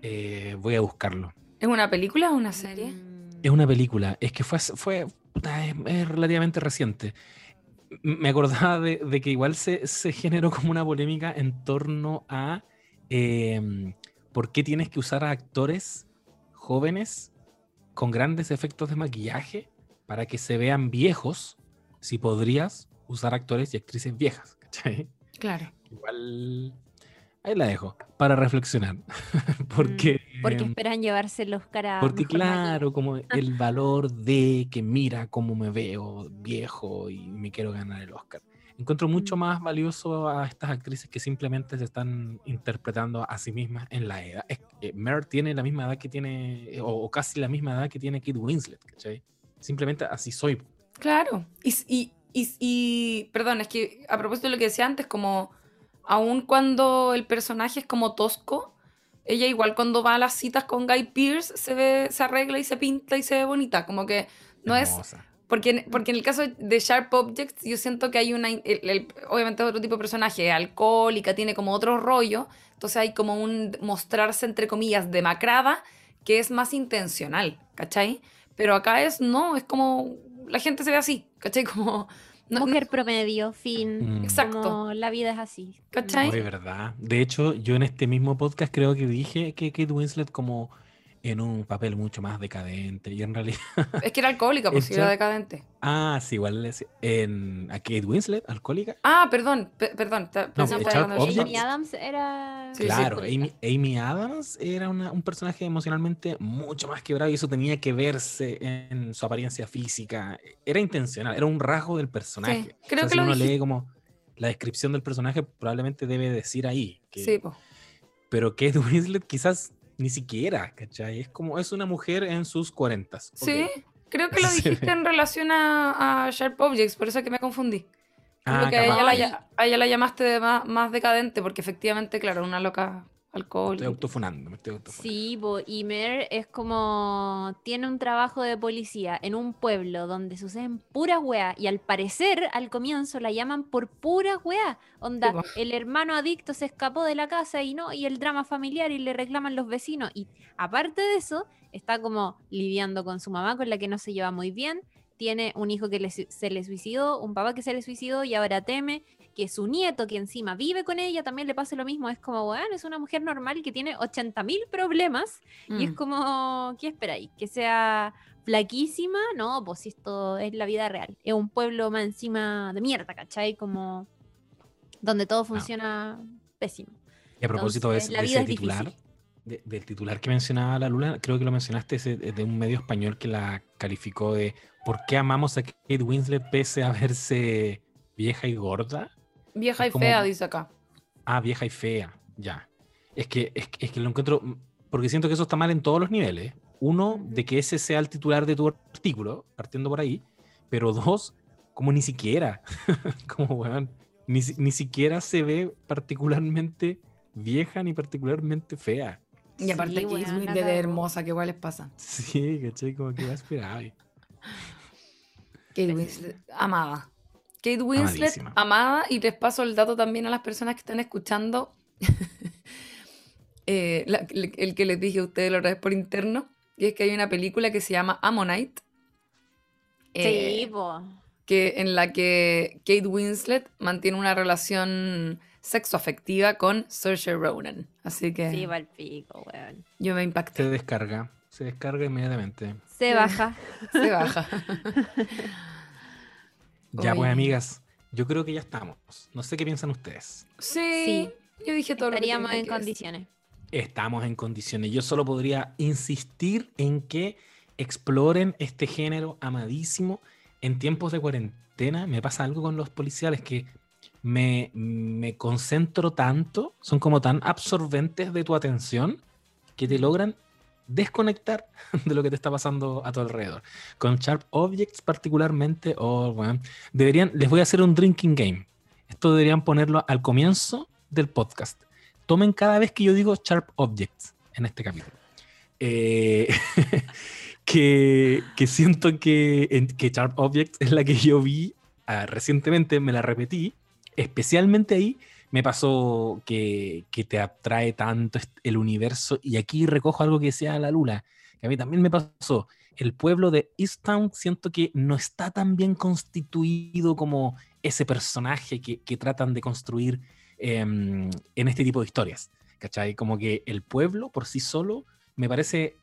Eh, voy a buscarlo. ¿Es una película o una serie? Es una película. Es que fue, fue es relativamente reciente me acordaba de, que igual se, generó como una polémica en torno a em, por qué tienes que usar a actores jóvenes con grandes efectos de maquillaje para que se vean viejos si podrías usar actores y actrices viejas. Claro. Igual Ahí la dejo, para reflexionar. porque, mm, porque em, esperan llevarse los caras. Porque claro, como el valor de que mira cómo me veo viejo y me quiero ganar el Oscar. Encuentro mucho mm. más valioso a estas actrices que simplemente se están interpretando a sí mismas en la edad. Es, tiene la misma edad que tiene, o, casi la misma edad que tiene Kate Winslet, ¿cachai? Simplemente así soy. Claro. Y, y, y, y, perdón, es que a propósito de lo que decía antes, como aun cuando el personaje es como tosco, ella igual cuando va a las citas con Guy Pierce se ve, se arregla y se pinta y se ve bonita, como que no es porque, porque en el caso de Sharp Objects yo siento que hay una obviamente otro tipo de personaje, alcohólica, tiene como otro rollo, entonces hay como un mostrarse entre comillas demacrada que es más intencional, ¿cachai? Pero acá es no, es como la gente se ve así, ¿cachai? Como Mujer promedio, fin. Mm. Exacto. la vida es así. ¿Cachai? es verdad. De hecho, yo en este mismo podcast creo que dije que Kate Winslet como en un papel mucho más decadente y en realidad... Es que era alcohólica, pues era decadente. Ah, sí, igual en a Kate Winslet, alcohólica. Ah, perdón, perdón. No, Amy Adams era... claro, Amy, Adams era un personaje emocionalmente mucho más quebrado y eso tenía que verse en su apariencia física. Era intencional, era un rasgo del personaje. creo que si lo uno lee como la descripción del personaje, probablemente debe decir ahí. sí, pues. Pero Kate Winslet quizás ni siquiera, ¿cachai? Es como, es una mujer en sus cuarentas. Sí, creo que lo dijiste en relación a, a, Sharp Objects, por eso que me confundí. Ah, que a ella, la, la, llamaste de más, más decadente, porque efectivamente, claro, una loca alcohol. estoy autofunando, me estoy autofunando. Sí, y Mer es como. Tiene un trabajo de policía en un pueblo donde suceden puras weas. Y al parecer, al comienzo la llaman por pura weas. Onda, el hermano adicto se escapó de la casa y no, y el drama familiar y le reclaman los vecinos. Y aparte de eso, está como lidiando con su mamá con la que no se lleva muy bien tiene un hijo que le se le suicidó, un papá que se le suicidó y ahora teme que su nieto, que encima vive con ella, también le pase lo mismo. Es como, bueno, es una mujer normal que tiene 80.000 problemas y es Mm. como, ¿qué esperáis? ¿Que sea flaquísima? No, pues esto es la vida real. Es un pueblo más encima de mierda, ¿cachai? Como donde todo funciona pésimo. Y a propósito de Entonces, la de vida ese es titular, de- del titular que mencionaba la Lula, creo que lo mencionaste de un medio español que la calificó de ¿por qué amamos a Kate Winslet pese a verse vieja y gorda? Vieja es y como- fea, dice acá. Ah, vieja y fea, ya. Es que, es, que- es que lo encuentro, porque siento que eso está mal en todos los niveles. Uno, de que ese sea el titular de tu artículo, partiendo por ahí, pero dos, como ni siquiera, como weón, ni, ni siquiera se ve particularmente vieja ni particularmente fea. Y aparte Sí, que es muy cagó. hermosa, que igual les pasa. Sí, ¿cachai? Como que va esperaba. Kate Winslet, amada. Kate Winslet, Amadísima. amada. Y les paso el dato también a las personas que están escuchando. Eh, la- el, el que les dije a ustedes la otra vez por interno. Y es que hay una película que se llama Ammonite. eh, sí, que, en la que Kate Winslet mantiene una relación sexoafectiva con Saoirse Ronan. Así que Sí, va al pico, weón. yo me Se impacté. descarga, se descarga inmediatamente. Se baja. Se baja. Ya, pues, amigas, yo creo que ya estamos. No sé qué piensan ustedes. Sí, Sí. yo dije todo lo que Estaríamos en que decir. condiciones. Estamos en condiciones. Yo solo podría insistir en que exploren este género amadísimo. En tiempos de cuarentena me pasa algo con los policiales que me, me concentro tanto, son como tan absorbentes de tu atención que te logran desconectar de lo que te está pasando a tu alrededor. Con Sharp Objects particularmente, oh, weón, deberían, les voy a hacer un drinking game. Esto deberían ponerlo al comienzo del podcast. Tomen cada vez que yo digo Sharp Objects en este capítulo. Eh, que, que siento que, que Sharp Objects es la que yo vi ah, recientemente, me la repetí. Especialmente ahí me pasó que, que te atrae tanto el universo. Y aquí recojo algo que decía la Lula, que a mí también me pasó. El pueblo de Easttown siento que no está tan bien constituido como ese personaje que, que tratan de construir em, en este tipo de historias. ¿Cachai? Como que el pueblo por sí solo me parece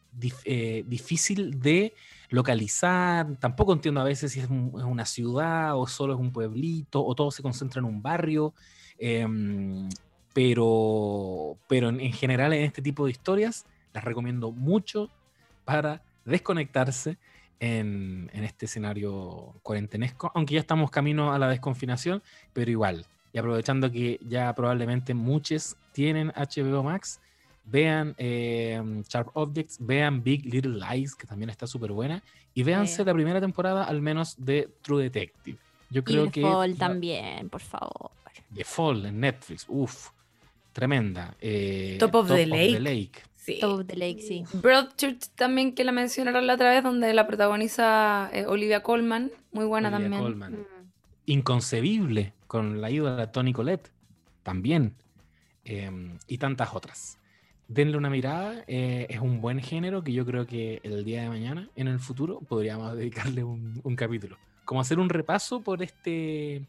eh, difícil de localizar. Tampoco entiendo a veces si es, es una ciudad o solo es un pueblito o todo se concentra en un barrio. Em, pero, pero en, en general en este tipo de historias las recomiendo mucho para desconectarse en, en este escenario cuarentenesco, aunque ya estamos camino a la desconfinación, pero igual. Y aprovechando que ya probablemente muchos tienen HBO Max, vean eh, Sharp Objects, vean Big Little Lies, que también está súper buena, y véanse Sí. la primera temporada al menos de True Detective. Yo Y creo que... Fall también, por favor. The Fall en Netflix, uff, tremenda. Eh, Top of the Lake. Sí. Top of the Lake, sí. Broadchurch también, que la mencionaron la otra vez, donde la protagoniza eh, Olivia Colman. Muy buena Olivia también. Colman. Mm. Inconcebible con la ídola Tony Colette también eh, y tantas otras. Denle una mirada, eh, es un buen género que yo creo que el día de mañana, en el futuro, podríamos dedicarle un, un capítulo. Como hacer un repaso por este,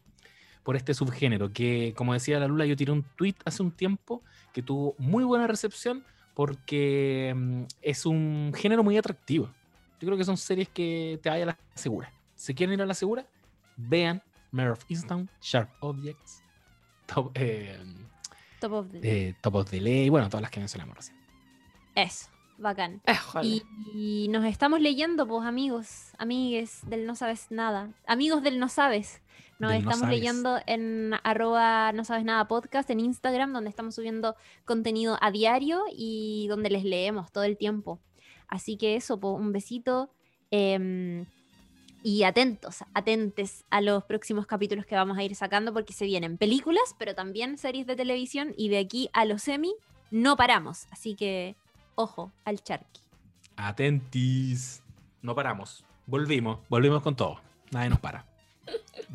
por este subgénero, que como decía la Lula, yo tiré un tweet hace un tiempo que tuvo muy buena recepción porque mm, es un género muy atractivo. Yo creo que son series que te vayan a la segura. Si quieren ir a la segura, vean Mare of Easttown, Sharp Objects, Top, eh, Top of the eh, Top of the Ley, bueno, todas las que mencionamos recién. Eso, bacán. Eh, y nos estamos leyendo, pues, amigos, amigues del No Sabes Nada. Amigos del No Sabes. Nos No estamos leyendo en arroba no sabes nada podcast en Instagram, donde estamos subiendo contenido a diario y donde les leemos todo el tiempo. Así que eso, un besito. em, y atentos, atentes a los próximos capítulos que vamos a ir sacando porque se vienen películas, pero también series de televisión y de aquí a los semi no paramos. Así que ojo al charqui. Atentis. No paramos. Volvimos. Volvimos con todo. Nadie nos para.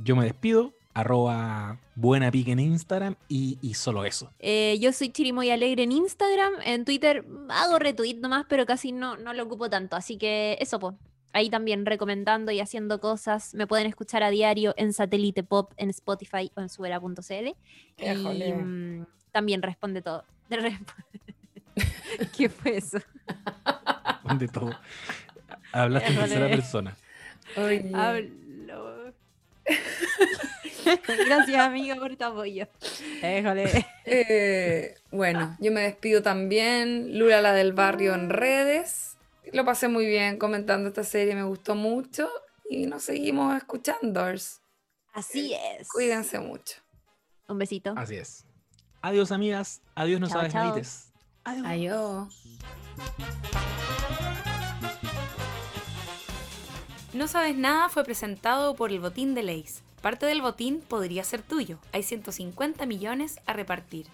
Yo me despido. Arroba buena pique en Instagram y, y solo eso. Eh, yo soy Chirimoy Alegre en Instagram, en Twitter hago retweet nomás, pero casi no, no lo ocupo tanto. Así que eso, pues. ahí también recomendando y haciendo cosas. Me pueden escuchar a diario en Satélite Pop, en Spotify o en subera.cl. Y mm, también responde todo. ¿Qué fue eso? De todo. Hablaste en tercera persona. Oye. Hablo. Gracias, amiga, por tu apoyo. Déjale. Eh, bueno, yo me despido también. Lula, la del barrio en redes. Lo pasé muy bien comentando esta serie, me gustó mucho. Y nos seguimos escuchando. Así es. Cuídense mucho. Un besito. Así es. Adiós, amigas. Adiós, no Chao, sabes chao. Adiós. Adiós. No sabes nada fue presentado por el botín de Leis. Parte del botín podría ser tuyo. Hay 150 millones a repartir.